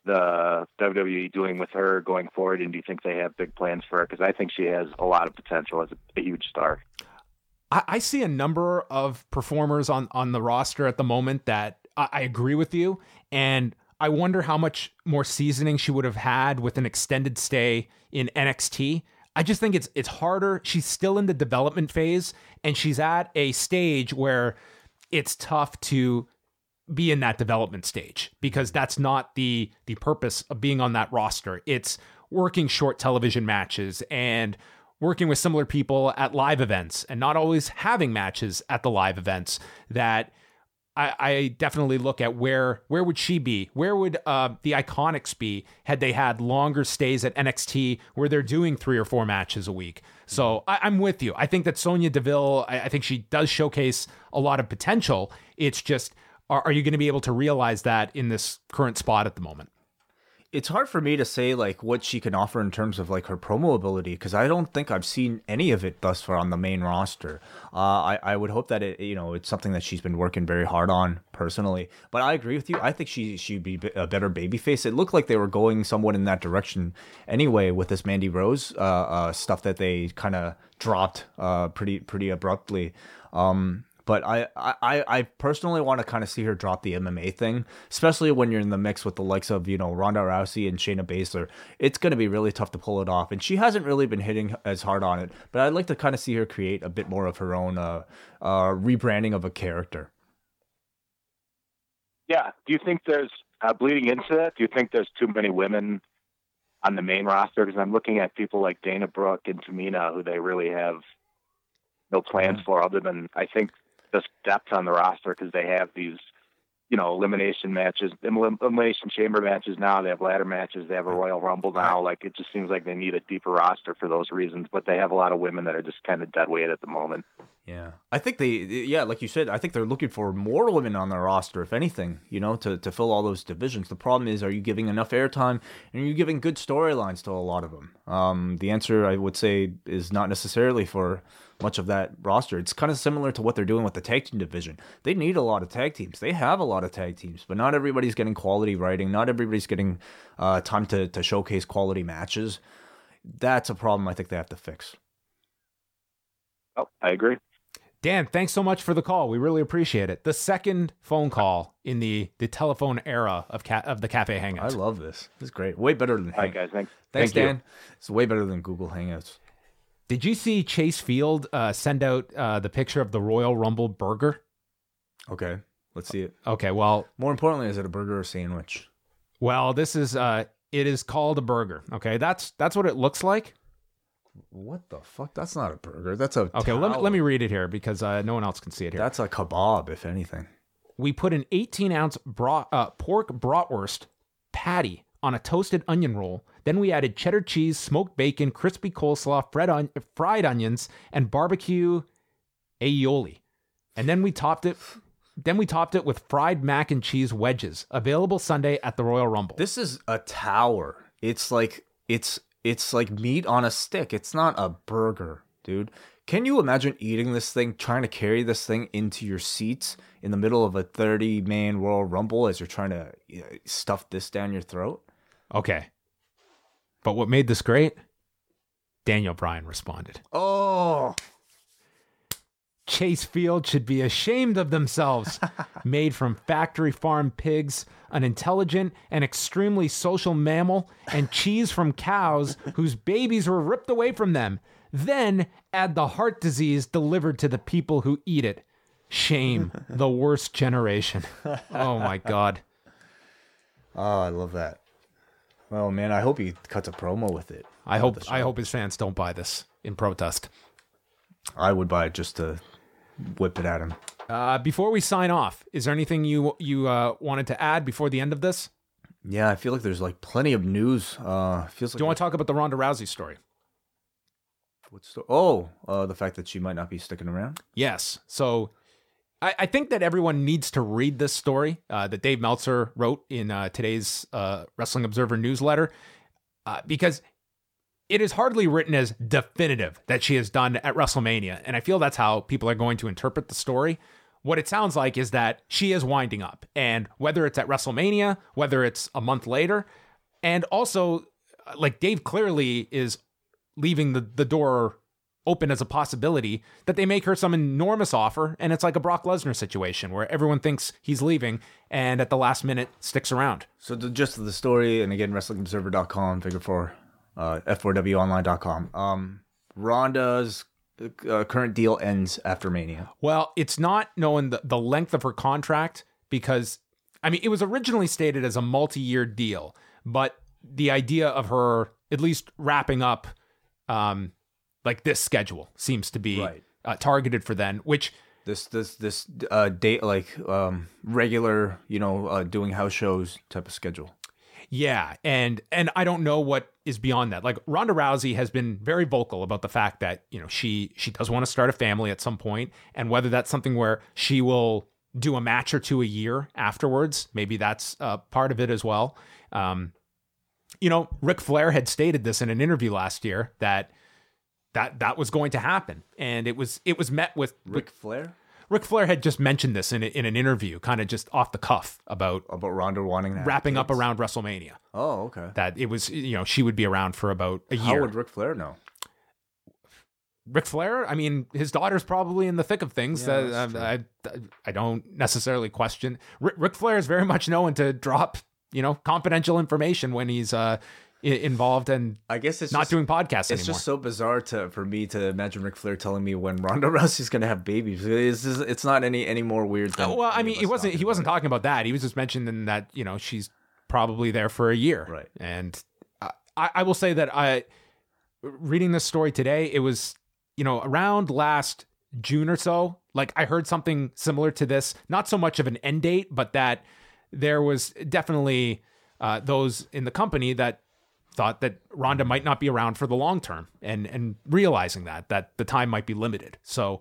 the WWE doing with her going forward? And do you think they have big plans for her? Because I think she has a lot of potential as a, a huge star. I, I see a number of performers on on the roster at the moment that I, I agree with you, and I wonder how much more seasoning she would have had with an extended stay in NXT. I just think it's it's harder. She's still in the development phase, and she's at a stage where it's tough to be in that development stage because that's not the the purpose of being on that roster. It's working short television matches and working with similar people at live events and not always having matches at the live events that I, I definitely look at where where would she be? Where would uh, the Iconics be had they had longer stays at NXT where they're doing three or four matches a week? So I, I'm with you. I think that Sonya Deville, I, I think she does showcase a lot of potential. It's just, are, are you going to be able to realize that in this current spot at the moment? It's hard for me to say like what she can offer in terms of like her promo ability because I don't think I've seen any of it thus far on the main roster. Uh, I I would hope that it you know it's something that she's been working very hard on personally. But I agree with you. I think she she'd be a better babyface. It looked like they were going somewhat in that direction anyway with this Mandy Rose uh, uh, stuff that they kind of dropped uh, pretty pretty abruptly. Um, but I, I, I personally want to kind of see her drop the MMA thing, especially when you're in the mix with the likes of, you know, Ronda Rousey and Shayna Baszler. It's going to be really tough to pull it off. And she hasn't really been hitting as hard on it, but I'd like to kind of see her create a bit more of her own uh, uh, rebranding of a character. Yeah. Do you think there's uh, bleeding into that? Do you think there's too many women on the main roster? Because I'm looking at people like Dana Brooke and Tamina, who they really have no plans for, other than I think just depth on the roster because they have these, you know, elimination matches, elimination chamber matches now. They have ladder matches. They have a Royal Rumble now. Like it just seems like they need a deeper roster for those reasons. But they have a lot of women that are just kind of dead weight at the moment. Yeah, I think they, yeah, like you said, I think they're looking for more women on their roster, if anything, you know, to, to fill all those divisions. The problem is, are you giving enough airtime and are you giving good storylines to a lot of them? Um, the answer, I would say, is not necessarily for much of that roster. It's kind of similar to what they're doing with the tag team division. They need a lot of tag teams. They have a lot of tag teams, but not everybody's getting quality writing. Not everybody's getting uh, time to, to showcase quality matches. That's a problem I think they have to fix. Oh, I agree. Dan, thanks so much for the call. We really appreciate it. The second phone call in the the telephone era of ca- of the Cafe hangout. I love this. This is great. Way better than All right, Hang- guys. Thanks. Thanks, Thank you. Dan. It's way better than Google Hangouts. Did you see Chase Field uh, send out uh, the picture of the Royal Rumble burger? Okay, let's see it. Okay, well, More importantly, is it a burger or sandwich? well, this is uh, it is called a burger. Okay, that's that's what it looks like. What the fuck? That's not a burger. That's a Okay, let me, let me read it here because uh, no one else can see it here. That's a kebab, if anything. we put an 18 ounce bra- uh, pork bratwurst patty on a toasted onion roll. Then we added cheddar cheese, smoked bacon, crispy coleslaw, fried, on- fried onions, and barbecue aioli. And then we topped it. Then we topped it with fried mac and cheese wedges, available Sunday at the Royal Rumble. This is a tower. It's like it's it's like meat on a stick. It's not a burger, dude. Can you imagine eating this thing, trying to carry this thing into your seats in the middle of a 30 man Royal Rumble as you're trying to you know, stuff this down your throat? okay. But what made this great? Daniel Bryan responded. Oh, Chase Field should be ashamed of themselves. Made from factory farm pigs, an intelligent and extremely social mammal, and cheese from cows whose babies were ripped away from them. Then add the heart disease delivered to the people who eat it. Shame, the worst generation. Oh my God. oh, I love that. Well, man, I hope he cuts a promo with it. I hope I hope his fans don't buy this in protest. I would buy it just to whip it at him. Uh, before we sign off, is there anything you you uh, wanted to add before the end of this? Yeah, I feel like there's like plenty of news. Uh, feels like Do you want to talk about the Ronda Rousey story? what's the, oh, uh, the fact that she might not be sticking around. Yes. So I, I think that everyone needs to read this story uh, that Dave Meltzer wrote in uh, today's uh, Wrestling Observer newsletter uh, because it is hardly written as definitive that she has done at WrestleMania. And I feel that's how people are going to interpret the story. What it sounds like is that she is winding up. And whether it's at WrestleMania, whether it's a month later, and also, like Dave clearly is leaving the, the door open as a possibility that they make her some enormous offer and it's like a Brock Lesnar situation where everyone thinks he's leaving and at the last minute sticks around. So the gist of the story, and again, WrestlingObserver.com, Figure Four, uh, F4WOnline.com. Um, Ronda's uh, current deal ends after Mania. Well, it's not knowing the, the length of her contract because, I mean, it was originally stated as a multi year deal, but the idea of her at least wrapping up um, like this schedule seems to be Right. uh, targeted for then, which This this this uh date like um regular you know uh, doing house shows type of schedule. Yeah, and and I don't know what is beyond that. Like Ronda Rousey has been very vocal about the fact that you know she she does want to start a family at some point, and whether that's something where she will do a match or two a year afterwards, maybe that's uh, part of it as well. Um, you know, Ric Flair had stated this in an interview last year that that that was going to happen, and it was it was met with Ric Flair Ric Flair had just mentioned this in a, in an interview, kind of just off the cuff about about Ronda wanting to have wrapping up around WrestleMania Oh, okay. that it was you know she would be around for about a How year. would Ric Flair know? Ric Flair, I mean, his daughter's probably in the thick of things. Yeah, Uh, I, I I don't necessarily question. Ric, Ric Flair is very much known to drop you know confidential information when he's uh involved and I guess it's not just, doing podcasts It's anymore. just so bizarre to for me to imagine Ric Flair telling me when Ronda Rousey's gonna have babies. It's just, it's not any any more weird than. Uh, well, I mean, he wasn't talking he wasn't about talking about that. He was just mentioning that you know she's probably there for a year, Right. And I, I will say that I reading this story today, it was you know around last June or so. Like I heard something similar to this, not so much of an end date, but that there was definitely uh, those in the company that thought that Ronda might not be around for the long term, and and realizing that that the time might be limited. So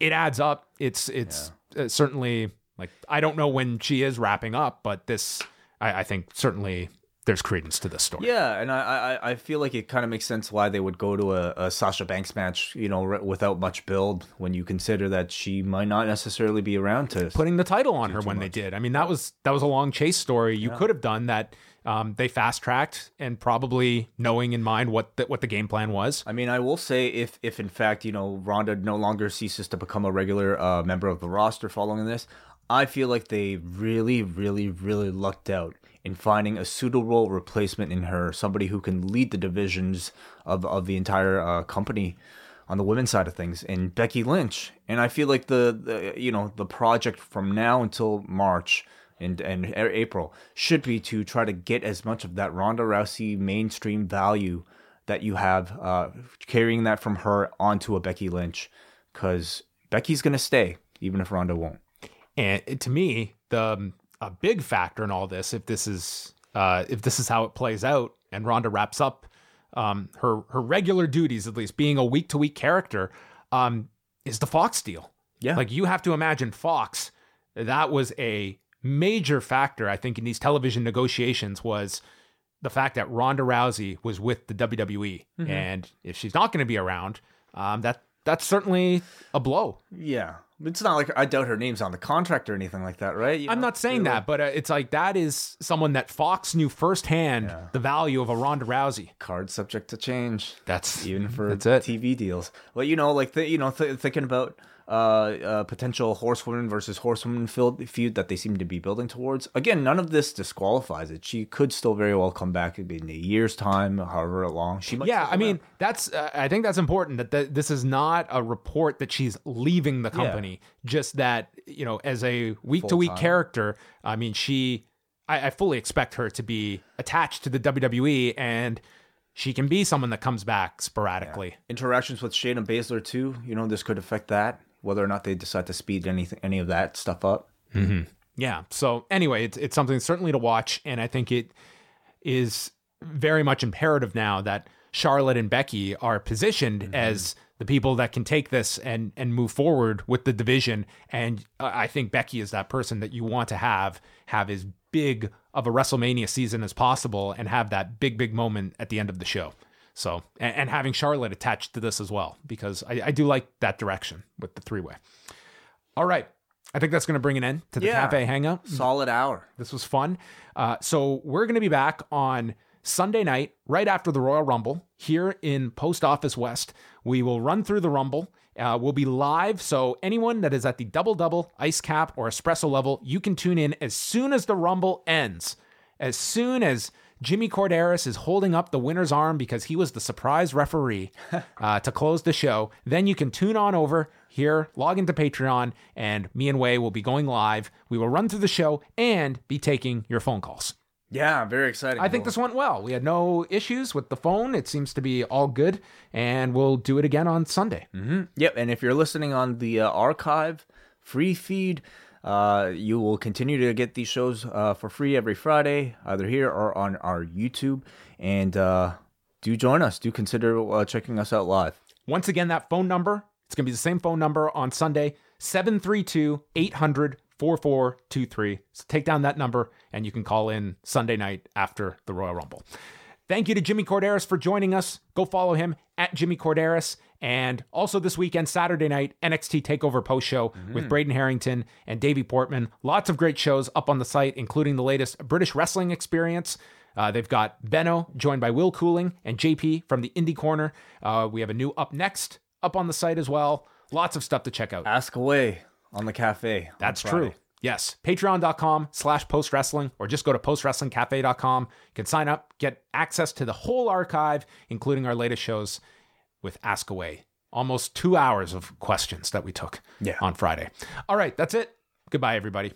it adds up. It's it's uh, certainly like I don't know when she is wrapping up, but this I, I think certainly there's credence to this story. Yeah, and I, I I feel like it kind of makes sense why they would go to a, a Sasha Banks match, you know, r- without much build when you consider that she might not necessarily be around to. putting the title on her when they did. I mean, that was that was a long chase story. You could have done that. Um, they fast tracked and probably knowing in mind what the, what the game plan was. I mean, I will say if if in fact you know Ronda no longer ceases to become a regular uh, member of the roster following this, I feel like they really, really, really lucked out in finding a suitable replacement in her, somebody who can lead the divisions of of the entire uh, company on the women's side of things, in Becky Lynch. And I feel like the, the you know the project from now until March and and April should be to try to get as much of that Ronda Rousey mainstream value that you have, uh, carrying that from her onto a Becky Lynch, because Becky's gonna stay even if Ronda won't. And to me, the um, a big factor in all this, if this is uh, if this is how it plays out, and Ronda wraps up um, her her regular duties, at least being a week to week character, um, is the Fox deal. Yeah. like you have to imagine Fox. That was a major factor, I think, in these television negotiations was the fact that Ronda Rousey was with the WWE, and if she's not going to be around, um, that that's certainly a blow. Yeah, it's not like I doubt her name's on the contract or anything like that, right? You I'm know? not saying They're that, but uh, it's like that is someone that Fox knew firsthand the value of a Ronda Rousey. card subject to change. That's even for that's. TV deals. Well, you know, like the, you know, th- thinking about uh, uh, potential horsewoman versus horsewoman feud, that they seem to be building towards. Again, none of this disqualifies it. She could still very well come back in a year's time, however long she might. Yeah, I mean that's uh, I think that's important that th- this is not a report that she's leaving the company. Just that you know, as a week to week character, I mean, she I, I fully expect her to be attached to the WWE and she can be someone that comes back sporadically. interactions with Shayna Baszler too. You know, this could affect that. Whether or not they decide to speed anything, any of that stuff up. Mm-hmm. Yeah. So anyway, it's it's something certainly to watch, and I think it is very much imperative now that Charlotte and Becky are positioned mm-hmm. as the people that can take this and and move forward with the division. And I think Becky is that person that you want to have have as big of a WrestleMania season as possible, and have that big big moment at the end of the show. So and, and having Charlotte attached to this as well, because I, I do like that direction with the three way. All right. I think that's going to bring an end to the Yeah. cafe hangout. Solid hour. This was fun. Uh, so we're going to be back on Sunday night, right after the Royal Rumble, here in Post Office West. We will run through the Rumble. Uh, we'll be live, so anyone that is at the double double, ice cap, or espresso level, you can tune in as soon as the Rumble ends. As soon as Jimmy Korderas is holding up the winner's arm because he was the surprise referee uh, to close the show, then you can tune on over here, log into Patreon, and me and Wai will be going live. We will run through the show and be taking your phone calls. Yeah, very exciting. I think this went well. We had no issues with the phone. It seems to be all good, and we'll do it again on Sunday. Yep, and if you're listening on the uh, archive free feed, uh, you will continue to get these shows uh, for free every Friday, either here or on our YouTube. And uh, do join us. Do consider uh, checking us out live. Once again, that phone number, it's going to be the same phone number on Sunday 732 800 4423. So take down that number and you can call in Sunday night after the Royal Rumble. Thank you to Jimmy Korderas for joining us. Go follow him at Jimmy Korderas. And also this weekend, Saturday night, NXT TakeOver post show with Braden Harrington and Davey Portman. Lots of great shows up on the site, including the latest British Wrestling Experience. Uh, they've got Benno joined by Will Cooling and JP from the Indie Corner. Uh, we have a new Up Next up on the site as well. Lots of stuff to check out. Ask away on the cafe. That's true. Yes. Patreon.com slash post wrestling, or just go to postwrestlingcafe.com. You can sign up, get access to the whole archive, including our latest shows with Ask Away. Almost two hours of questions that we took Yeah. on Friday. All right. That's it. Goodbye, everybody.